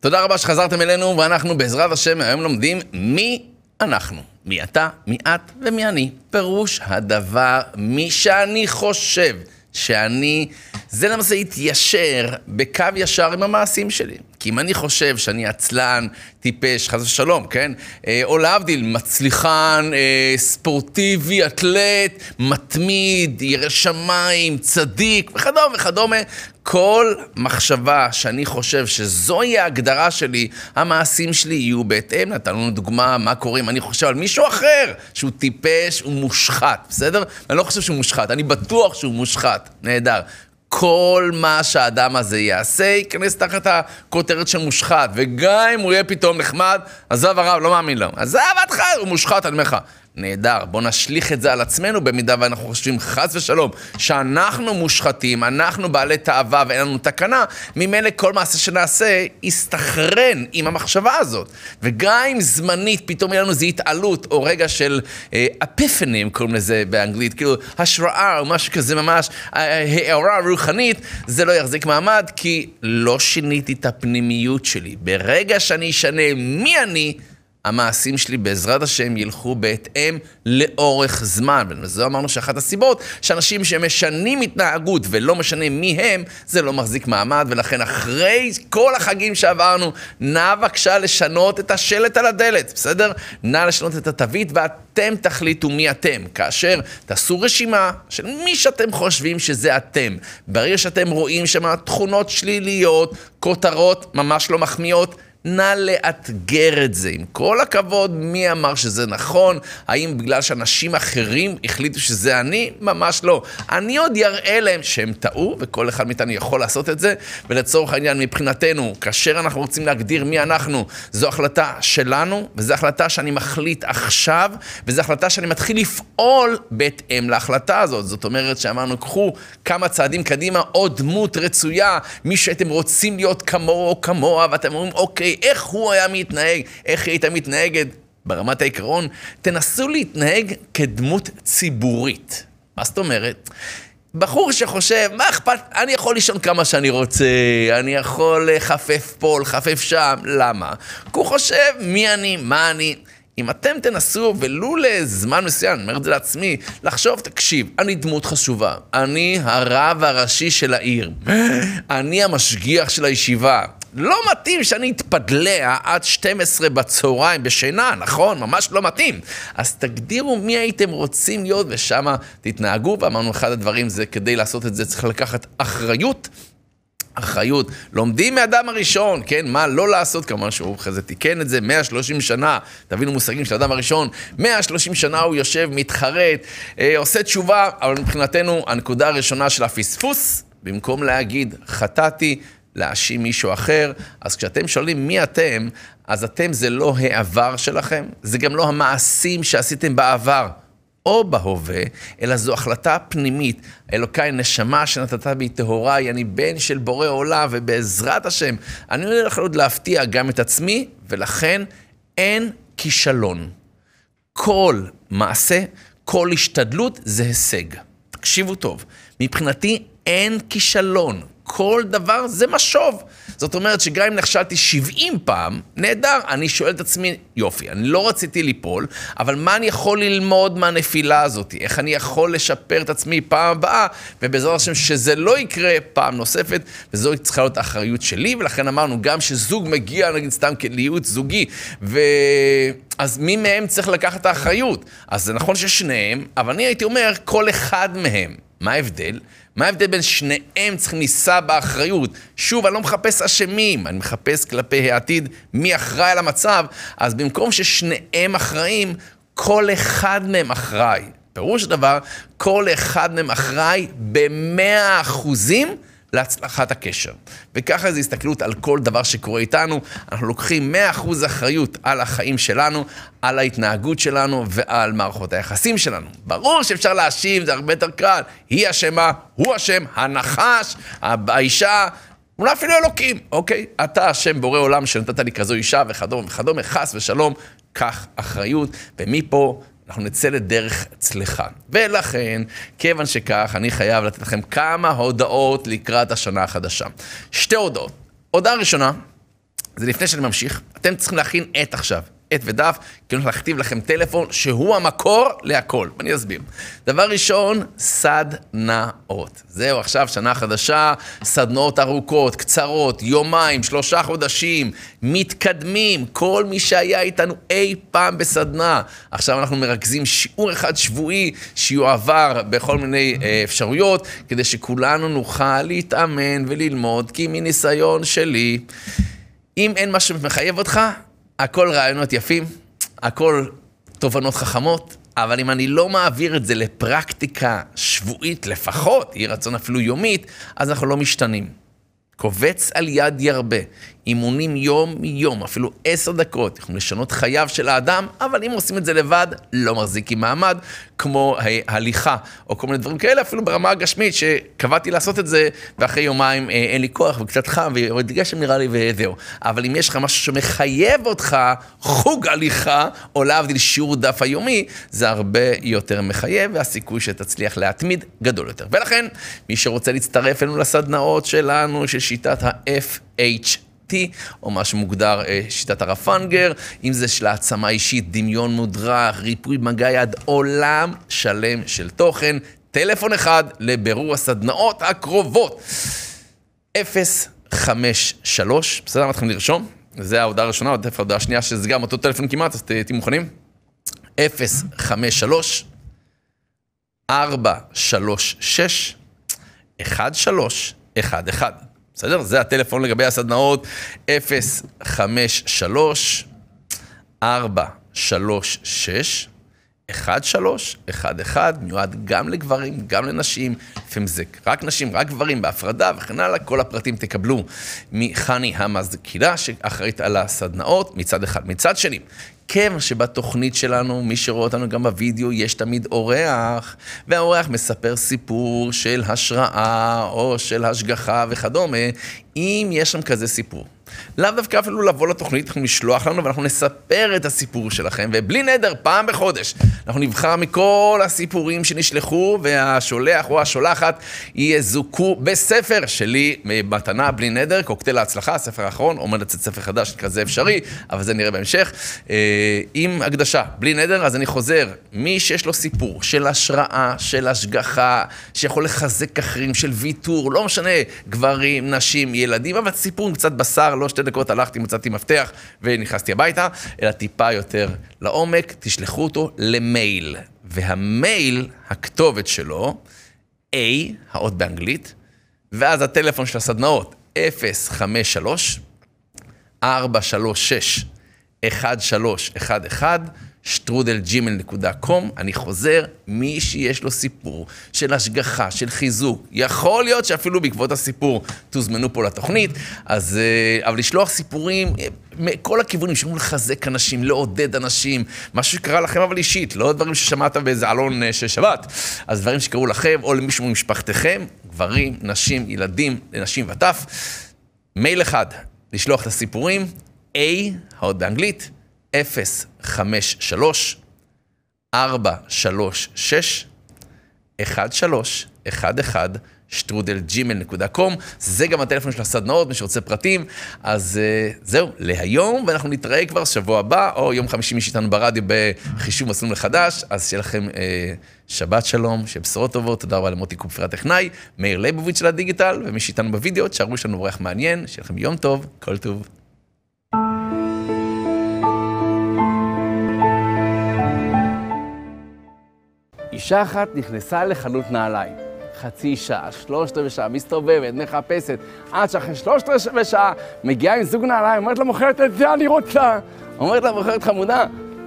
תודה רבה שחזרתם אלינו, ואנחנו בעזרת השם היום לומדים מי אנחנו. מי אתה, מי את ומי אני. פירוש הדבר, מי שאני חושב שאני, זה למעשה יתיישר בקו ישר עם המעשים שלי. כי אם אני חושב שאני עצלן, טיפש, חס ושלום, כן? אה, או להבדיל, מצליחן, אה, ספורטיבי, אתלט, מתמיד, ירא שמיים, צדיק, וכדומה וכדומה, כל מחשבה שאני חושב שזוהי ההגדרה שלי, המעשים שלי יהיו בהתאם. נתנו דוגמה מה קורה אם אני חושב על מישהו אחר שהוא טיפש, הוא מושחת, בסדר? אני לא חושב שהוא מושחת, אני בטוח שהוא מושחת. נהדר. כל מה שהאדם הזה יעשה ייכנס תחת הכותרת של מושחת, וגם אם הוא יהיה פתאום נחמד, עזב הרב, לא מאמין לו. עזב אותך, הוא מושחת, אני אומר לך. נהדר, בוא נשליך את זה על עצמנו במידה ואנחנו חושבים חס ושלום שאנחנו מושחתים, אנחנו בעלי תאווה ואין לנו תקנה, ממילא כל מעשה שנעשה יסתכרן עם המחשבה הזאת. וגם אם זמנית פתאום יהיה לנו איזו התעלות או רגע של אה, אפיפנים קוראים לזה באנגלית, כאילו השראה או משהו כזה ממש, אה, הערה רוחנית, זה לא יחזיק מעמד כי לא שיניתי את הפנימיות שלי. ברגע שאני אשנה מי אני, המעשים שלי בעזרת השם ילכו בהתאם לאורך זמן. וזו אמרנו שאחת הסיבות שאנשים שמשנים התנהגות ולא משנה מי הם, זה לא מחזיק מעמד, ולכן אחרי כל החגים שעברנו, נא בבקשה לשנות את השלט על הדלת, בסדר? נא לשנות את התווית ואתם תחליטו מי אתם. כאשר תעשו רשימה של מי שאתם חושבים שזה אתם. ברגע שאתם רואים שם תכונות שליליות, כותרות ממש לא מחמיאות, נא לאתגר את זה. עם כל הכבוד, מי אמר שזה נכון? האם בגלל שאנשים אחרים החליטו שזה אני? ממש לא. אני עוד אראה להם שהם טעו, וכל אחד מאיתנו יכול לעשות את זה, ולצורך העניין, מבחינתנו, כאשר אנחנו רוצים להגדיר מי אנחנו, זו החלטה שלנו, וזו החלטה שאני מחליט עכשיו, וזו החלטה שאני מתחיל לפעול בהתאם להחלטה הזאת. זאת אומרת שאמרנו, קחו כמה צעדים קדימה, עוד דמות רצויה, מי שאתם רוצים להיות כמוהו או כמוה, ואתם אומרים, אוקיי, איך הוא היה מתנהג, איך היא הייתה מתנהגת. ברמת העיקרון, תנסו להתנהג כדמות ציבורית. מה זאת אומרת? בחור שחושב, מה אכפת, אני יכול לישון כמה שאני רוצה, אני יכול לחפף פה, לחפף שם, למה? כי הוא חושב מי אני, מה אני. אם אתם תנסו, ולו לזמן מסוים, אני אומר את זה לעצמי, לחשוב, תקשיב, אני דמות חשובה, אני הרב הראשי של העיר, אני המשגיח של הישיבה. לא מתאים שאני אתפדלע עד 12 בצהריים בשינה, נכון? ממש לא מתאים. אז תגדירו מי הייתם רוצים להיות ושמה תתנהגו, ואמרנו אחד הדברים זה כדי לעשות את זה צריך לקחת אחריות. אחריות. לומדים מאדם הראשון, כן? מה לא לעשות, כמובן שהוא אחרי זה תיקן את זה, 130 שנה, תבינו מושגים של אדם הראשון, 130 שנה הוא יושב, מתחרט, אה, עושה תשובה, אבל מבחינתנו, הנקודה הראשונה של הפספוס, במקום להגיד, חטאתי, להאשים מישהו אחר, אז כשאתם שואלים מי אתם, אז אתם זה לא העבר שלכם, זה גם לא המעשים שעשיתם בעבר. או בהווה, אלא זו החלטה פנימית. אלוקיי, נשמה שנתת בי טהוריי, אני בן של בורא עולם, ובעזרת השם, אני הולך עוד להפתיע גם את עצמי, ולכן אין כישלון. כל מעשה, כל השתדלות זה הישג. תקשיבו טוב, מבחינתי אין כישלון. כל דבר זה משוב. זאת אומרת שגם אם נכשלתי 70 פעם, נהדר, אני שואל את עצמי, יופי, אני לא רציתי ליפול, אבל מה אני יכול ללמוד מהנפילה הזאת? איך אני יכול לשפר את עצמי פעם הבאה, ובעזרת השם שזה לא יקרה פעם נוספת, וזו צריכה להיות האחריות שלי, ולכן אמרנו, גם שזוג מגיע, נגיד סתם לייעוץ זוגי, ו... אז מי מהם צריך לקחת את האחריות? אז זה נכון ששניהם, אבל אני הייתי אומר, כל אחד מהם. מה ההבדל? מה ההבדל בין שניהם צריכים לישא באחריות? שוב, אני לא מחפש אשמים, אני מחפש כלפי העתיד מי אחראי על המצב, אז במקום ששניהם אחראים, כל אחד מהם אחראי. פירוש הדבר, כל אחד מהם אחראי במאה אחוזים להצלחת הקשר. וככה זו הסתכלות על כל דבר שקורה איתנו. אנחנו לוקחים 100% אחריות על החיים שלנו, על ההתנהגות שלנו ועל מערכות היחסים שלנו. ברור שאפשר להאשים, זה הרבה יותר קל. היא אשמה, הוא אשם, הנחש, האישה. אולי אפילו אלוקים, אוקיי? אתה השם בורא עולם שנתת לי כזו אישה וכדומה וכדומה, חס ושלום, קח אחריות, ומפה אנחנו נצא לדרך צלחה. ולכן, כיוון שכך, אני חייב לתת לכם כמה הודעות לקראת השנה החדשה. שתי הודעות. הודעה ראשונה, זה לפני שאני ממשיך, אתם צריכים להכין עט עכשיו. עט ודף, כי אני הולך להכתיב לכם טלפון שהוא המקור להכל. ואני אסביר. דבר ראשון, סדנאות. זהו, עכשיו שנה חדשה, סדנאות ארוכות, קצרות, יומיים, שלושה חודשים, מתקדמים. כל מי שהיה איתנו אי פעם בסדנה. עכשיו אנחנו מרכזים שיעור אחד שבועי שיועבר בכל מיני אה, אפשרויות, כדי שכולנו נוכל להתאמן וללמוד, כי מניסיון שלי, אם אין משהו שמחייב אותך, הכל רעיונות יפים, הכל תובנות חכמות, אבל אם אני לא מעביר את זה לפרקטיקה שבועית לפחות, יהי רצון אפילו יומית, אז אנחנו לא משתנים. קובץ על יד ירבה. אימונים יום-יום, אפילו עשר דקות, יכולים לשנות חייו של האדם, אבל אם עושים את זה לבד, לא מחזיקים מעמד, כמו הליכה, או כל מיני דברים כאלה, אפילו ברמה הגשמית, שקבעתי לעשות את זה, ואחרי יומיים אה, אין לי כוח, וקצת חם, ויורד גשם נראה לי, וזהו. אבל אם יש לך משהו שמחייב אותך, חוג הליכה, או להבדיל שיעור דף היומי, זה הרבה יותר מחייב, והסיכוי שתצליח להתמיד גדול יותר. ולכן, מי שרוצה להצטרף אלינו לסדנאות שלנו, של שיטת ה-FH, או מה שמוגדר אה, שיטת הרפנגר, אם זה של העצמה אישית, דמיון מודרך, ריפוי מגע יד, עולם שלם של תוכן. טלפון אחד לבירור הסדנאות הקרובות. 053, בסדר? מתחילים לרשום? זה ההודעה הראשונה, עוד ההודעה השנייה, שזה גם אותו טלפון כמעט, אז תהיו מוכנים. 053 436 1311 בסדר? זה הטלפון לגבי הסדנאות 053 436 1311, מיועד גם לגברים, גם לנשים, לפעמים זה רק נשים, רק גברים, בהפרדה וכן הלאה, כל הפרטים תקבלו מחני המזכירה שאחראית על הסדנאות מצד אחד. מצד שני, כיוון שבתוכנית שלנו, מי שרואה אותנו גם בווידאו, יש תמיד אורח, והאורח מספר סיפור של השראה או של השגחה וכדומה, אם יש שם כזה סיפור. לאו דווקא אפילו לבוא לתוכנית, אנחנו לשלוח לנו ואנחנו נספר את הסיפור שלכם, ובלי נדר, פעם בחודש, אנחנו נבחר מכל הסיפורים שנשלחו, והשולח או השולחת יזוכו בספר שלי, מתנה בלי נדר, קוקטייל ההצלחה, הספר האחרון, עומד לצאת ספר חדש, כזה אפשרי, אבל זה נראה בהמשך. אה, עם הקדשה, בלי נדר, אז אני חוזר, מי שיש לו סיפור של השראה, של השגחה, שיכול לחזק אחרים, של ויתור, לא משנה, גברים, נשים, ילדים, אבל סיפור עם קצת בשר, לא שתי דקות הלכתי, מצאתי מפתח ונכנסתי הביתה, אלא טיפה יותר לעומק, תשלחו אותו למייל. והמייל, הכתובת שלו, A, האות באנגלית, ואז הטלפון של הסדנאות, 053 436 1311 שטרודלג'ימל.קום, אני חוזר, מי שיש לו סיפור של השגחה, של חיזוק, יכול להיות שאפילו בעקבות הסיפור תוזמנו פה לתוכנית, אז, אה, אבל לשלוח סיפורים אה, מכל הכיוונים, שאומרים לחזק אנשים, לעודד אנשים, משהו שקרה לכם אבל אישית, לא דברים ששמעת באיזה אלון אה, של שבת, אז דברים שקרו לכם או למישהו ממשפחתכם, גברים, נשים, ילדים, נשים וטף, מייל אחד, לשלוח את הסיפורים, A, האות באנגלית, 053 436 1311
שטרודלג'ימל.קום, זה גם הטלפון של הסדנאות, מי שרוצה פרטים. אז uh, זהו, להיום, ואנחנו נתראה כבר שבוע הבא, או יום חמישי מי שאיתנו ברדיו בחישוב מסלול מחדש, אז שיהיה לכם uh, שבת שלום, שיהיה בשורות טובות, תודה רבה למוטי קופר הטכנאי, מאיר ליבוביץ' של הדיגיטל, ומי שאיתנו בווידאו, תשארו יש לנו אורח מעניין, שיהיה לכם יום טוב, כל טוב.
אישה אחת נכנסה לחנות נעליים. חצי שעה, שלושת רבעי שעה, מסתובבת, מחפשת, עד שאחרי שלושת רבעי שעה מגיעה עם זוג נעליים, אומרת למוכרת, את זה אני רוצה. אומרת למוכרת חמודה,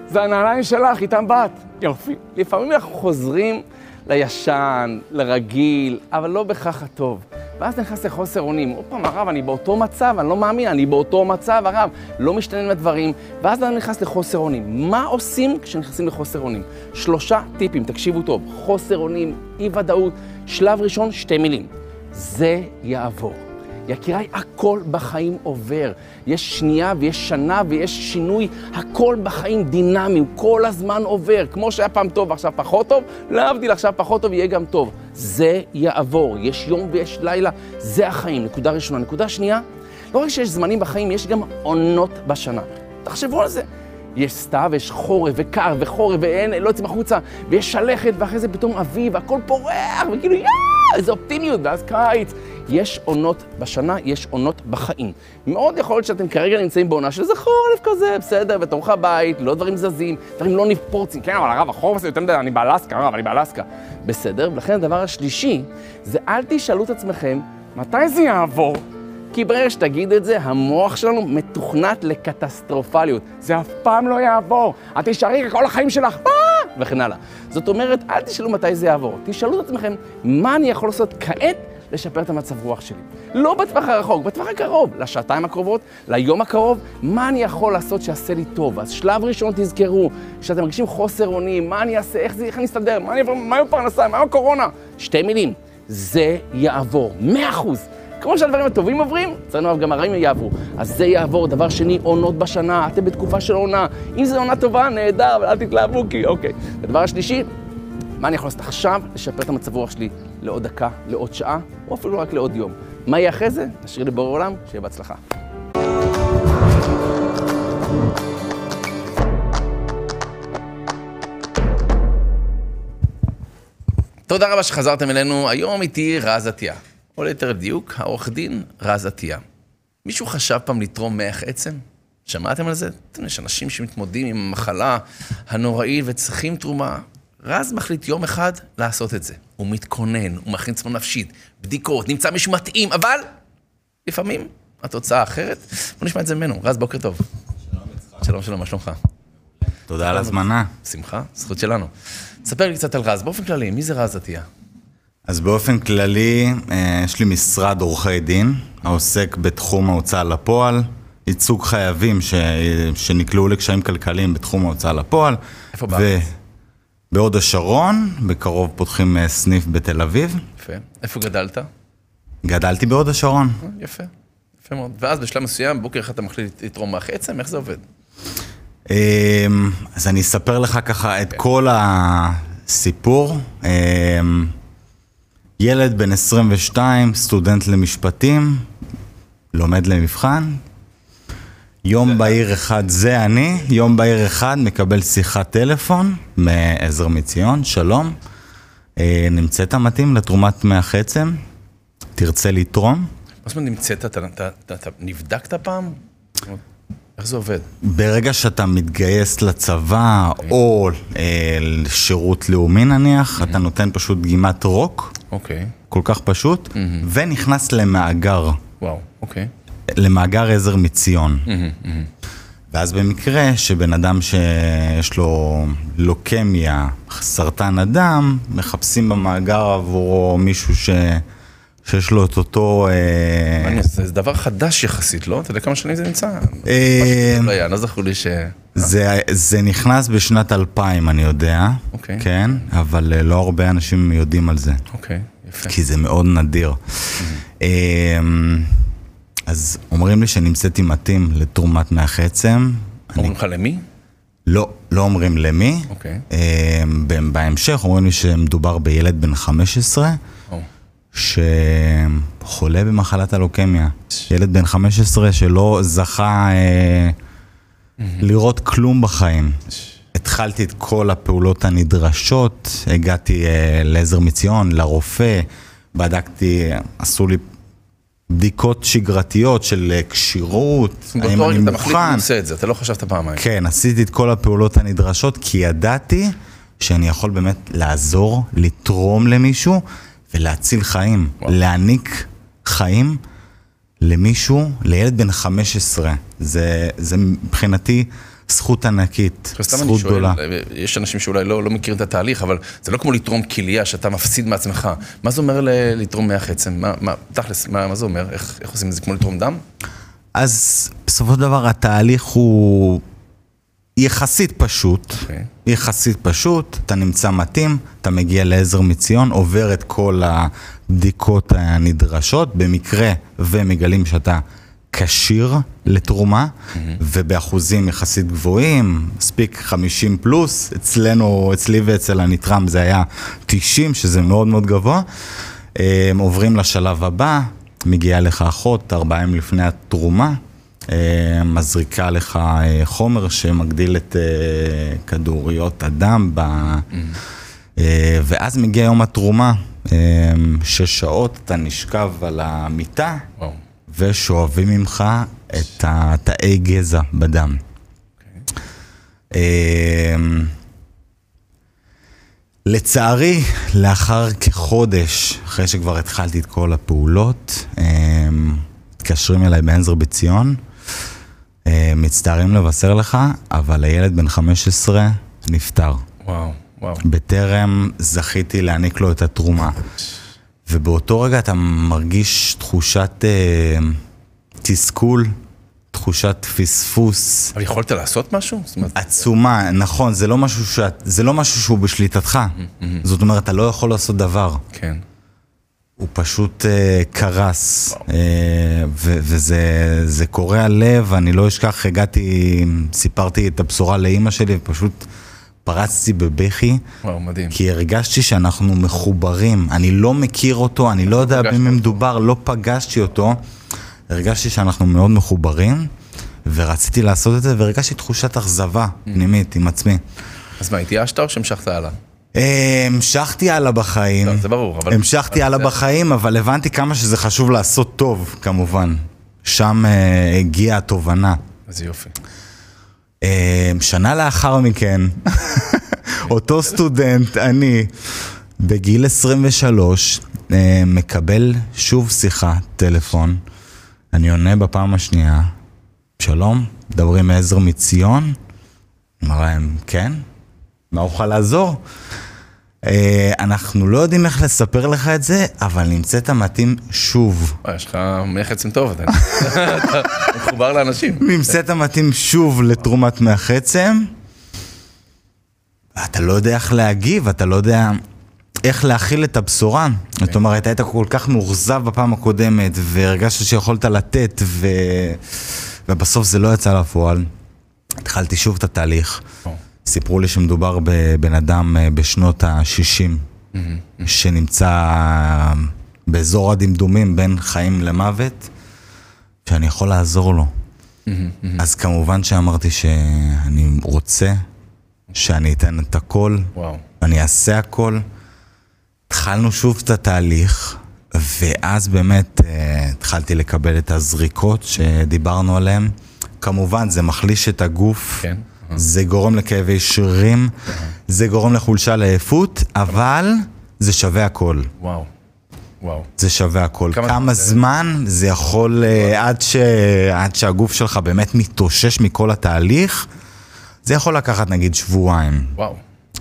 זה הנעליים שלך, איתם בת. יופי. לפעמים אנחנו חוזרים לישן, לרגיל, אבל לא בכך הטוב. ואז נכנס לחוסר אונים. עוד פעם, הרב, אני באותו מצב, אני לא מאמין, אני באותו מצב, הרב, לא משתנים הדברים. ואז אני נכנס לחוסר אונים. מה עושים כשנכנסים לחוסר אונים? שלושה טיפים, תקשיבו טוב. חוסר אונים, אי-ודאות. שלב ראשון, שתי מילים. זה יעבור. יקיריי, הכל בחיים עובר. יש שנייה ויש שנה ויש שינוי, הכל בחיים דינמי, הוא כל הזמן עובר. כמו שהיה פעם טוב ועכשיו פחות טוב, להבדיל עכשיו פחות טוב יהיה גם טוב. זה יעבור, יש יום ויש לילה, זה החיים, נקודה ראשונה. נקודה שנייה, לא רק שיש זמנים בחיים, יש גם עונות בשנה. תחשבו על זה. יש סתיו, יש חורף וקר וחורף ואין, לא יוצאים החוצה, ויש שלכת, ואחרי זה פתאום אביב, והכל פורח, וכאילו יאה, איזה אופטימיות, ואז קיץ. יש עונות בשנה, יש עונות בחיים. מאוד יכול להיות שאתם כרגע נמצאים בעונה שזה חורף כזה, בסדר, בתוך הבית, לא דברים זזים, דברים לא נפורצים. כן, אבל הרב, החורף הזה יותר מדי, אני באלסקה, הרב, אני באלסקה. בסדר, ולכן הדבר השלישי, זה אל תשאלו את עצמכם, מתי זה יעבור? כי ברגע שתגיד את זה, המוח שלנו מתוכנת לקטסטרופליות. זה אף פעם לא יעבור. את תישארי כל החיים שלך, מה? וכן הלאה. זאת אומרת, אל תשאלו מתי זה יעבור. תשאלו את עצמכם, מה אני יכול לעשות כעת לשפר את המצב רוח שלי. לא בטווח הרחוק, בטווח הקרוב, לשעתיים הקרובות, ליום הקרוב, מה אני יכול לעשות שיעשה לי טוב. אז שלב ראשון תזכרו, כשאתם מרגישים חוסר אונים, מה אני אעשה, איך, זה, איך אני אסתדר, מה, אני, מה עם פרנסה, מה עם הקורונה? שתי מילים, זה יעבור, מאה אחוז. כמו שהדברים הטובים עוברים, אצלנו גם הרעים יעברו. אז זה יעבור. דבר שני, עונות בשנה, אתם בתקופה של עונה. אם זו עונה טובה, נהדר, אבל אל תתלהבו כי אוקיי. הדבר השלישי, מה אני יכול לעשות עכשיו לשפר את המצב רוח שלי לעוד דקה, לעוד שעה, או אפילו רק לעוד יום. מה יהיה אחרי זה? נשאיר לבורא עולם, שיהיה בהצלחה.
תודה רבה שחזרתם אלינו. היום איתי רז עטיה, או ליתר דיוק, העורך דין רז עטיה. מישהו חשב פעם לתרום מח עצם? שמעתם על זה? יש אנשים שמתמודדים עם המחלה הנוראית וצריכים תרומה. רז מחליט יום אחד לעשות את זה. הוא מתכונן, הוא מכין עצמו נפשית, בדיקות, נמצא מישהו מתאים, אבל לפעמים התוצאה אחרת. בוא נשמע את זה ממנו. רז, בוקר טוב. שלום, שלום, שלום, מה שלומך?
תודה על הזמנה.
שמחה, זכות שלנו. תספר לי קצת על רז, באופן כללי, מי זה רז עטיה?
אז באופן כללי, אה, יש לי משרד עורכי דין, העוסק בתחום ההוצאה לפועל, ייצוג חייבים ש... שנקלעו לקשיים כלכליים בתחום ההוצאה לפועל.
איפה בארץ?
בהוד השרון, בקרוב פותחים אה, סניף בתל אביב.
יפה. איפה גדלת?
גדלתי בהוד השרון.
אה, יפה, יפה מאוד. ואז בשלב מסוים, בוקר אחד אתה מחליט לתרום מח עצם, איך זה עובד?
אז אני אספר לך ככה את כל הסיפור. ילד בן 22, סטודנט למשפטים, לומד למבחן, יום בהיר אחד, זה אני, יום בהיר אחד מקבל שיחת טלפון מעזר מציון, שלום, אה, נמצאת מתאים לתרומת מח עצם, תרצה לתרום?
מה זאת אומרת נמצאת? אתה, אתה, אתה, אתה נבדקת פעם? איך זה עובד?
ברגע שאתה מתגייס לצבא okay. אוקיי. או אה, לשירות לאומי נניח, mm-hmm. אתה נותן פשוט דגימת רוק,
אוקיי. Okay.
כל כך פשוט, mm-hmm. ונכנס למאגר.
וואו, אוקיי.
למאגר עזר מציון. ואז במקרה שבן אדם שיש לו לוקמיה, סרטן הדם, מחפשים במאגר עבורו מישהו ש... שיש לו את אותו...
אה, זה דבר חדש יחסית, לא? אתה יודע כמה שנים זה נמצא?
אה,
לא, לא זכור לי ש...
זה נכנס בשנת 2000, אני יודע,
אוקיי.
כן, אבל אה, לא הרבה אנשים יודעים על זה.
אוקיי, יפה.
כי זה מאוד נדיר. אז אומרים לי שנמצאתי מתאים לתרומת מח עצם.
אומרים לך למי?
לא, לא אומרים למי.
אוקיי.
בהמשך אומרים לי שמדובר בילד בן 15, שחולה במחלת הלוקמיה. ילד בן 15 שלא זכה אה, לראות כלום בחיים. התחלתי את כל הפעולות הנדרשות, הגעתי אה, לעזר מציון, לרופא, בדקתי, עשו לי בדיקות שגרתיות של אה, כשירות, האם אני
רגע אתה מחליט
מוכן.
מי עושה את זה, אתה לא חשבת פעמיים.
כן, עשיתי את כל הפעולות הנדרשות, כי ידעתי שאני יכול באמת לעזור, לתרום למישהו ולהציל חיים,
וואו.
להעניק חיים למישהו, לילד בן 15. זה, זה מבחינתי זכות ענקית, זכות
שואל,
גדולה.
יש אנשים שאולי לא, לא מכירים את התהליך, אבל זה לא כמו לתרום כליה שאתה מפסיד מעצמך. מה זה אומר ל- לתרום מח עצם? מה, מה, תכלס, מה, מה זה אומר? איך, איך עושים את זה? כמו לתרום דם?
אז בסופו של דבר התהליך הוא יחסית פשוט.
אוקיי.
יחסית פשוט, אתה נמצא מתאים, אתה מגיע לעזר מציון, עובר את כל הבדיקות הנדרשות, במקרה ומגלים שאתה כשיר לתרומה, ובאחוזים יחסית גבוהים, מספיק 50 פלוס, אצלנו, אצלי ואצל הנתרם זה היה 90, שזה מאוד מאוד גבוה. אה, עוברים לשלב הבא, מגיעה לך אחות, ארבעה ימים לפני התרומה, מזריקה לך אה, חומר שמגדיל את אה, כדוריות הדם, ב... אה, ואז מגיע יום התרומה, אה, שש שעות, אתה נשכב על המיטה,
וואו.
ושואבים ממך את התאי גזע בדם. אה, לצערי, לאחר כחודש, אחרי שכבר התחלתי את כל הפעולות, אה, מתקשרים אליי בעזר בציון, אה, מצטערים לבשר לך, אבל הילד בן 15 נפטר.
וואו, וואו.
בטרם זכיתי להעניק לו את התרומה. ובאותו רגע אתה מרגיש תחושת אה, תסכול, תחושת פספוס
אבל יכולת לעשות משהו? אומרת,
עצומה, נכון, זה לא משהו, שאת, זה לא משהו שהוא בשליטתך. זאת אומרת, אתה לא יכול לעשות דבר.
כן.
הוא פשוט אה, קרס, אה, ו- וזה זה קורע לב, אני לא אשכח, הגעתי, סיפרתי את הבשורה לאימא שלי, ופשוט פרצתי בבכי,
וואו, מדהים.
כי הרגשתי שאנחנו מחוברים. אני לא מכיר אותו, אני לא יודע במי. מדובר, לא פגשתי אותו. הרגשתי שאנחנו מאוד מחוברים, ורציתי לעשות את זה, והרגשתי תחושת אכזבה פנימית עם עצמי.
אז מה, התייאשת או שהמשכת הלאה?
אה, המשכתי הלאה בחיים.
לא, זה ברור, אבל...
המשכתי הלאה בחיים, אבל הבנתי כמה שזה חשוב לעשות טוב, כמובן. שם אה, הגיעה התובנה.
איזה יופי.
אה, שנה לאחר מכן, אותו סטודנט, אני, בגיל 23, אה, מקבל שוב שיחה, טלפון. אני עונה בפעם השנייה, שלום, מדברים מעזר מציון? אמר להם, כן, מה אוכל לעזור? אה, אנחנו לא יודעים איך לספר לך את זה, אבל נמצאת מתאים שוב.
וואי, יש לך מח עצם טוב, אתה מחובר לאנשים.
נמצאת מתאים שוב לתרומת מח עצם. אתה לא יודע איך להגיב, אתה לא יודע איך להכיל את הבשורה. זאת אומרת, היית כל כך מאוכזב בפעם הקודמת, והרגשת שיכולת לתת, ו... ובסוף זה לא יצא לפועל. התחלתי שוב את התהליך.
וואו.
סיפרו לי שמדובר בבן אדם אה, בשנות ה-60, שנמצא באזור הדמדומים בין חיים למוות, שאני יכול לעזור לו. אז כמובן שאמרתי שאני רוצה, שאני אתן את הכל,
וואו.
אני אעשה הכל. התחלנו שוב את התהליך, ואז באמת אה, התחלתי לקבל את הזריקות שדיברנו עליהן. כמובן, זה מחליש את הגוף,
כן.
זה גורם לכאבי שרירים, זה גורם לחולשה לעייפות, אבל זה שווה הכל.
וואו. וואו.
זה שווה הכל.
כמה
כמה,
זה-
זמן זה יכול, אה, עד, ש... עד שהגוף שלך באמת מתאושש מכל התהליך, זה יכול לקחת נגיד שבועיים.
וואו.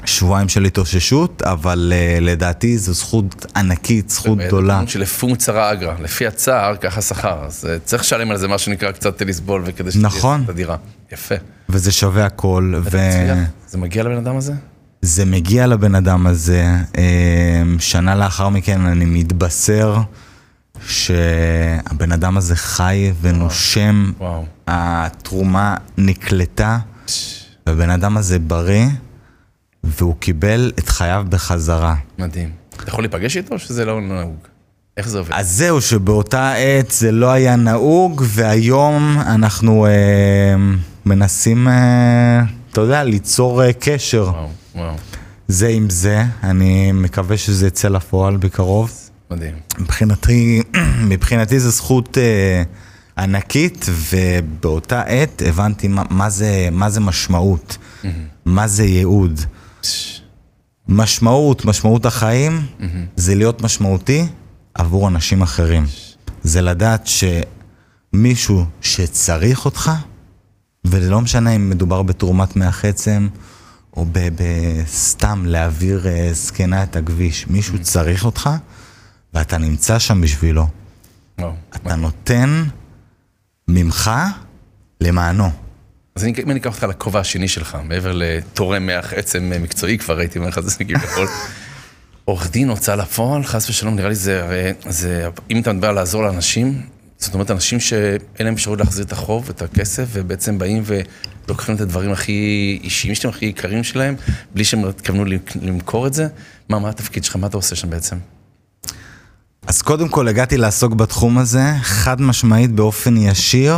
שבועיים של התאוששות, אבל uh, לדעתי זו זכות ענקית, זכות גדולה.
אומרים שלפום צרה אגרא, לפי הצער, ככה שכר. אז אה, צריך לשלם על זה מה שנקרא קצת לסבול, וכדי שתהיה
נכון.
את הדירה. יפה.
וזה שווה הכל,
מצליח. זה מגיע לבן אדם הזה?
וזה מגיע לבן אדם הזה. אה, שנה לאחר מכן אני מתבשר שהבן אדם הזה חי ונושם,
וואו.
התרומה נקלטה, והבן אדם הזה בריא, והוא קיבל את חייו בחזרה.
מדהים. אתה יכול להיפגש איתו או שזה לא נהוג? איך זה עובד?
אז זהו, שבאותה עת זה לא היה נהוג, והיום אנחנו אה, מנסים, אה, אתה יודע, ליצור אה, קשר
וואו, וואו,
זה עם זה. אני מקווה שזה יצא לפועל בקרוב.
מדהים.
מבחינתי, מבחינתי זו זכות אה, ענקית, ובאותה עת הבנתי מה, מה, זה, מה זה משמעות, מה זה ייעוד. משמעות, משמעות החיים, זה להיות משמעותי עבור אנשים אחרים. זה לדעת שמישהו שצריך אותך, ולא משנה אם מדובר בתרומת מח עצם, או בסתם להעביר אה, זקנה את הכביש, מישהו צריך אותך, ואתה נמצא שם בשבילו.
וואו.
אתה נותן ממך למענו.
אז אם אני אקח אותך לכובע השני שלך, מעבר לתורם מח עצם מקצועי, כבר הייתי אומר לך, זה כביכול. עורך דין, הוצאה לפועל, חס ושלום, נראה לי זה, זה, אם אתה מדבר על לעזור לאנשים, זאת אומרת, אנשים שאין להם אפשרות להחזיר את החוב, את הכסף, ובעצם באים ולוקחים את הדברים הכי אישיים שלהם, הכי יקרים שלהם, בלי שהם התכוונו למכור את זה. מה, מה התפקיד שלך? מה אתה עושה שם בעצם?
אז קודם כל הגעתי לעסוק בתחום הזה, חד משמעית באופן ישיר,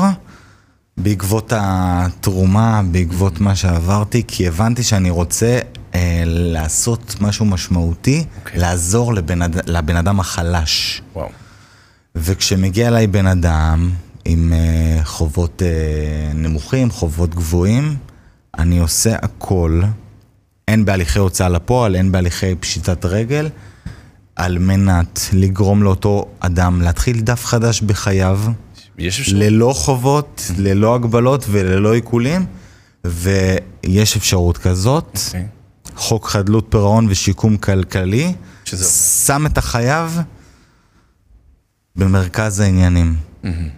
בעקבות התרומה, בעקבות מה שעברתי, כי הבנתי שאני רוצה אה, לעשות משהו משמעותי,
אוקיי.
לעזור לבן, לבן אדם החלש.
וואו.
וכשמגיע אליי בן אדם עם אה, חובות אה, נמוכים, חובות גבוהים, אני עושה הכל, הן בהליכי הוצאה לפועל, הן בהליכי פשיטת רגל, על מנת לגרום לאותו אדם להתחיל דף חדש בחייו,
יש אפשרות?
ללא חובות, ללא הגבלות וללא עיקולים, ויש אפשרות כזאת.
אוקיי.
חוק חדלות פירעון ושיקום כלכלי,
שזה?
שם את החייב במרכז העניינים.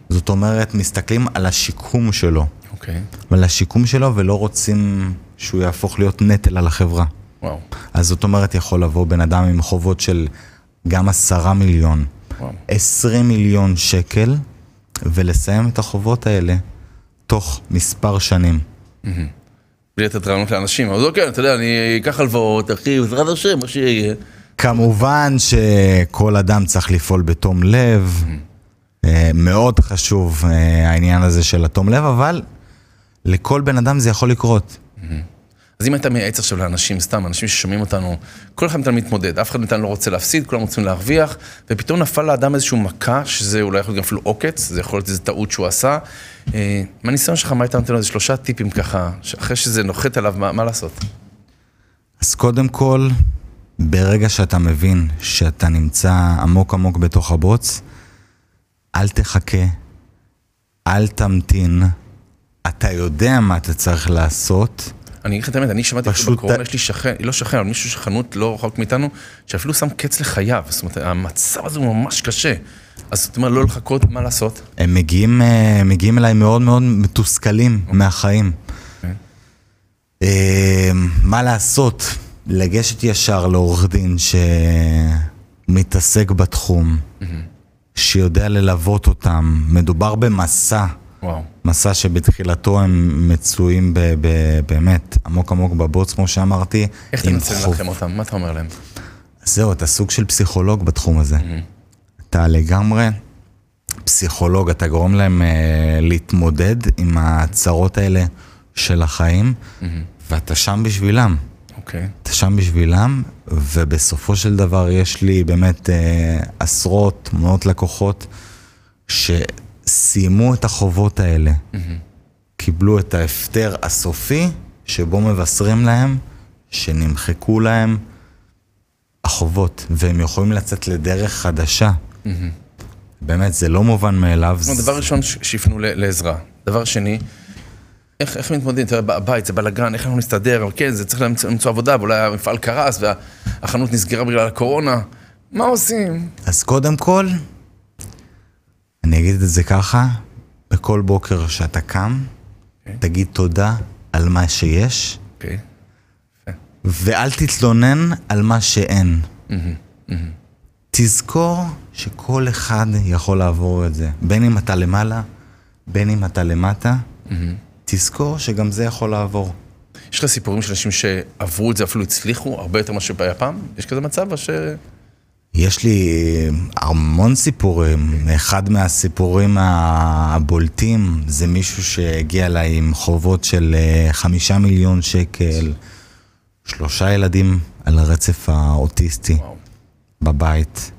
זאת אומרת, מסתכלים על השיקום שלו,
אוקיי.
ועל השיקום שלו, ולא רוצים שהוא יהפוך להיות נטל על החברה.
וואו.
אז זאת אומרת, יכול לבוא בן אדם עם חובות של גם עשרה מיליון,
וואו.
עשרים מיליון שקל, ולסיים את החובות האלה תוך מספר שנים.
בלי לתת רעיונות לאנשים, אז אוקיי, אתה יודע, אני אקח הלוואות, אחי, בעזרת השם, מה שיהיה.
כמובן שכל אדם צריך לפעול בתום לב, אה, מאוד חשוב אה, העניין הזה של התום לב, אבל לכל בן אדם זה יכול לקרות.
אז אם אתה מייעץ עכשיו לאנשים, סתם, אנשים ששומעים אותנו, כל אחד מאיתנו מתמודד, אף אחד מאיתנו לא רוצה להפסיד, כולם רוצים להרוויח, ופתאום נפל לאדם איזשהו מכה, שזה אולי יכול להיות גם אפילו עוקץ, זה יכול להיות איזו טעות שהוא עשה. אה, מהניסיון שלך, מה היית נותן לו איזה שלושה טיפים ככה, שאחרי שזה נוחת עליו, מה, מה לעשות?
אז קודם כל, ברגע שאתה מבין שאתה נמצא עמוק עמוק בתוך הבוץ, אל תחכה, אל תמתין, אתה יודע מה אתה צריך לעשות,
אני אגיד לך את האמת, אני שמעתי
פשוט
בקורונה, יש לי שכן, לא שכן, אבל מישהו שחנות לא רחוק מאיתנו, שאפילו שם קץ לחייו, זאת אומרת, המצב הזה הוא ממש קשה. אז זאת אומרת, לא לחכות, מה לעשות?
הם מגיעים, אה, מגיעים אליי מאוד מאוד מתוסכלים מהחיים. אה, מה לעשות? לגשת ישר לעורך דין שמתעסק בתחום, שיודע ללוות אותם. מדובר במסע,
וואו.
מסע שבתחילתו הם מצויים ב- ב- באמת עמוק עמוק בבוץ, כמו שאמרתי.
איך מנסה
חוב-
לנחם אותם? מה אתה אומר להם?
זהו, אתה סוג של פסיכולוג בתחום הזה. אתה לגמרי פסיכולוג, אתה גורם להם אה, להתמודד עם הצרות האלה של החיים, ואתה שם בשבילם.
אוקיי.
אתה שם בשבילם, ובסופו של דבר יש לי באמת אה, עשרות, מאות לקוחות שסיימו את החובות האלה. קיבלו את ההפטר הסופי, שבו מבשרים להם שנמחקו להם החובות, והם יכולים לצאת לדרך חדשה. באמת, זה לא מובן מאליו.
זאת אומרת, דבר ראשון, שיפנו לעזרה. דבר שני, איך, איך מתמודדים? אתה יודע, בבית זה בלאגן, איך אנחנו נסתדר? כן, זה צריך למצוא, למצוא עבודה, ואולי המפעל קרס והחנות נסגרה בגלל הקורונה. מה עושים?
אז קודם כל, אני אגיד את זה ככה, בכל בוקר שאתה קם, תגיד תודה על מה שיש,
אוקיי.
ואל תתלונן על מה שאין. תזכור שכל אחד יכול לעבור את זה, בין אם אתה למעלה, בין אם אתה למטה, תזכור שגם זה יכול לעבור.
יש לך סיפורים של אנשים שעברו את זה, אפילו הצליחו, הרבה יותר ממה שהיה פעם? יש כזה מצב או ש...
יש לי המון סיפורים. אחד מהסיפורים הבולטים זה מישהו שהגיע אליי עם חובות של אה, חמישה מיליון שקל, שלושה ילדים על הרצף האוטיסטי
וואו.
בבית,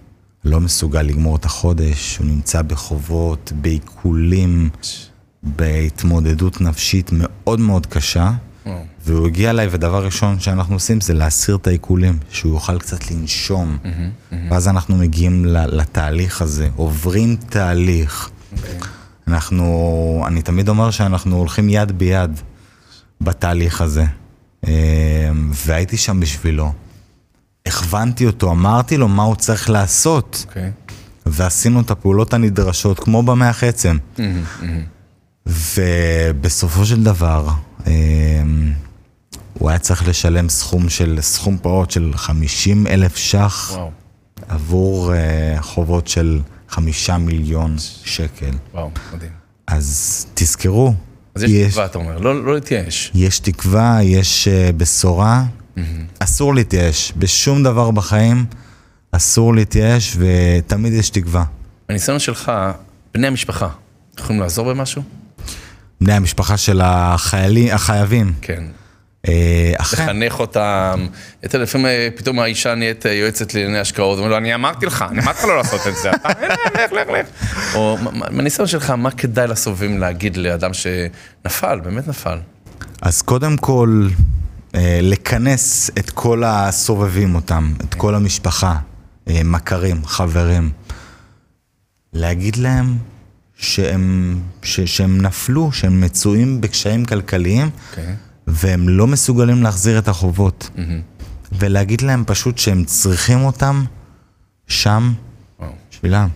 לא מסוגל לגמור את החודש, הוא נמצא בחובות, בעיקולים, בהתמודדות נפשית מאוד מאוד קשה. והוא הגיע אליי, ודבר ראשון שאנחנו עושים זה להסיר את העיקולים, שהוא יוכל קצת לנשום. ואז אנחנו מגיעים לתהליך הזה, עוברים תהליך. אנחנו, אני תמיד אומר שאנחנו הולכים יד ביד בתהליך הזה. אה, והייתי שם בשבילו. הכוונתי אותו, אמרתי לו מה הוא צריך לעשות,
אוקיי.
ועשינו את הפעולות הנדרשות, כמו במח עצם. ובסופו של דבר, הוא היה צריך לשלם סכום של, סכום פעוט של 50 אלף ש"ח
וואו,
עבור אה, חובות של חמישה מיליון שקל.
וואו, מדהים.
אז תזכרו,
אז יש תקווה, אתה אומר, לא לא להתייאש.
יש תקווה, יש אה, בשורה, אסור להתייאש. בשום דבר בחיים אסור להתייאש, ותמיד יש תקווה.
הניסיון שלך, בני המשפחה, יכולים לעזור במשהו?
בני המשפחה של החיילים, החייבים.
כן.
אה,
לחנך אותם. אתה לפעמים אה, פתאום האישה נהיית אה, יועצת לענייני השקעות, אומרים לו, אני אמרתי לך, אני אמרתי לך לא לעשות את זה, אתה, לך, לך, לך. או מה- מה- מהניסיון שלך, מה כדאי לסובבים להגיד לאדם שנפל, באמת נפל?
אז קודם כל, לכנס את כל הסובבים אותם, את כל המשפחה, מכרים, חברים. להגיד להם שהם, ש, שהם נפלו, שהם מצויים בקשיים כלכליים,
אוקיי.
והם לא מסוגלים להחזיר את החובות. ולהגיד להם פשוט שהם צריכים אותם שם
וואו.
בשבילם.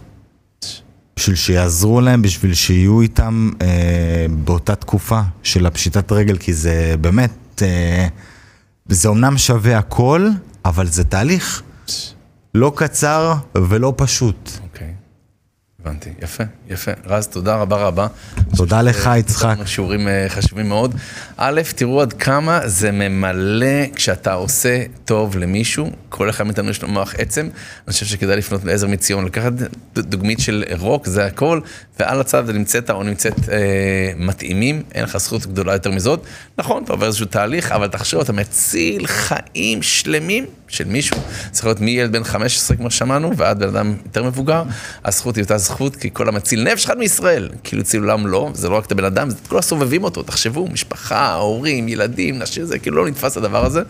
בשביל שיעזרו להם, בשביל שיהיו איתם אה, באותה תקופה של הפשיטת רגל, כי זה באמת, אה, זה אומנם שווה הכל, אבל זה תהליך לא קצר ולא פשוט.
הבנתי, יפה, יפה. רז, תודה רבה רבה.
תודה לך, יצחק.
שיעורים אה, חשובים מאוד. א', תראו עד כמה זה ממלא כשאתה עושה טוב למישהו, כל אחד מאיתנו יש לו מוח עצם, אני חושב שכדאי לפנות לעזר מציון, לקחת דוגמית של רוק, זה הכל, ועל הצד נמצאת או נמצאת אה, מתאימים, אין לך זכות גדולה יותר מזאת. נכון, אתה עובר איזשהו תהליך, אבל תחשוב, אתה מציל חיים שלמים של מישהו. צריך להיות מילד בן 15, כמו ששמענו, ועד בן אדם יותר מבוגר. הזכות היא אותה זכות, כי כל המציל נפש אחד מישראל, כאילו הציל עולם לא, זה לא רק את הבן אדם, זה את כל הסובבים אותו, תחשבו, משפחה, הורים, ילדים, נשים, זה כאילו לא נתפס הדבר הזה.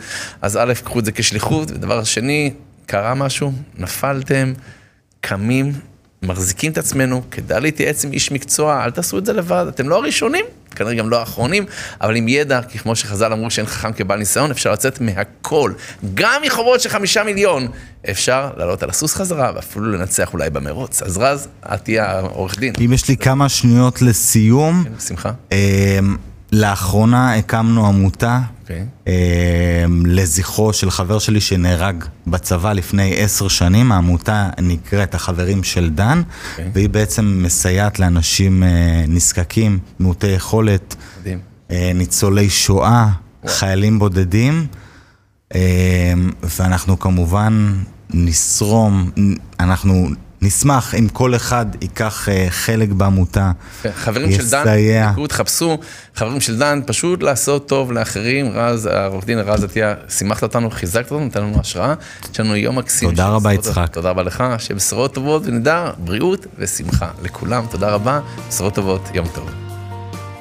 אז א', קחו את זה כשליחות, ודבר שני, קרה משהו, נפלתם, קמים, מחזיקים את עצמנו, כדאי להתייעץ עם איש מקצוע, אל תעשו את זה לבד, אתם לא הראשונים, כנראה גם לא האחרונים, אבל עם ידע, כי כמו שחז"ל אמרו שאין חכם כבעל ניסיון, אפשר לצאת מהכל. גם מחובות של חמישה מיליון, אפשר לעלות על הסוס חזרה, ואפילו לנצח אולי במרוץ. אז רז, את תהיה העורך דין.
אם יש לי כמה שניות לסיום,
כן, בשמחה.
לאחרונה הקמנו עמותה
אוקיי.
אה, לזכרו של חבר שלי שנהרג בצבא לפני עשר שנים, העמותה נקראת החברים של דן,
אוקיי.
והיא בעצם מסייעת לאנשים אה, נזקקים, מעוטי יכולת,
מדהים.
אה, ניצולי שואה, חיילים בודדים, אה, ואנחנו כמובן נסרום, אנחנו נשמח אם כל אחד ייקח אה, חלק בעמותה,
כן, חברים של דן,
יסייע.
תקראו, תחפשו, חברים של דן, פשוט לעשות טוב לאחרים. רז, העורך דין רז עטיה, שימחת אותנו, חיזקת אותנו, נתן לנו השראה. יש לנו יום מקסים.
תודה רבה, יצחק.
תודה רבה לך, שיהיה בשורות טובות ונדע, בריאות ושמחה לכולם. תודה רבה, בשורות טובות, יום טוב.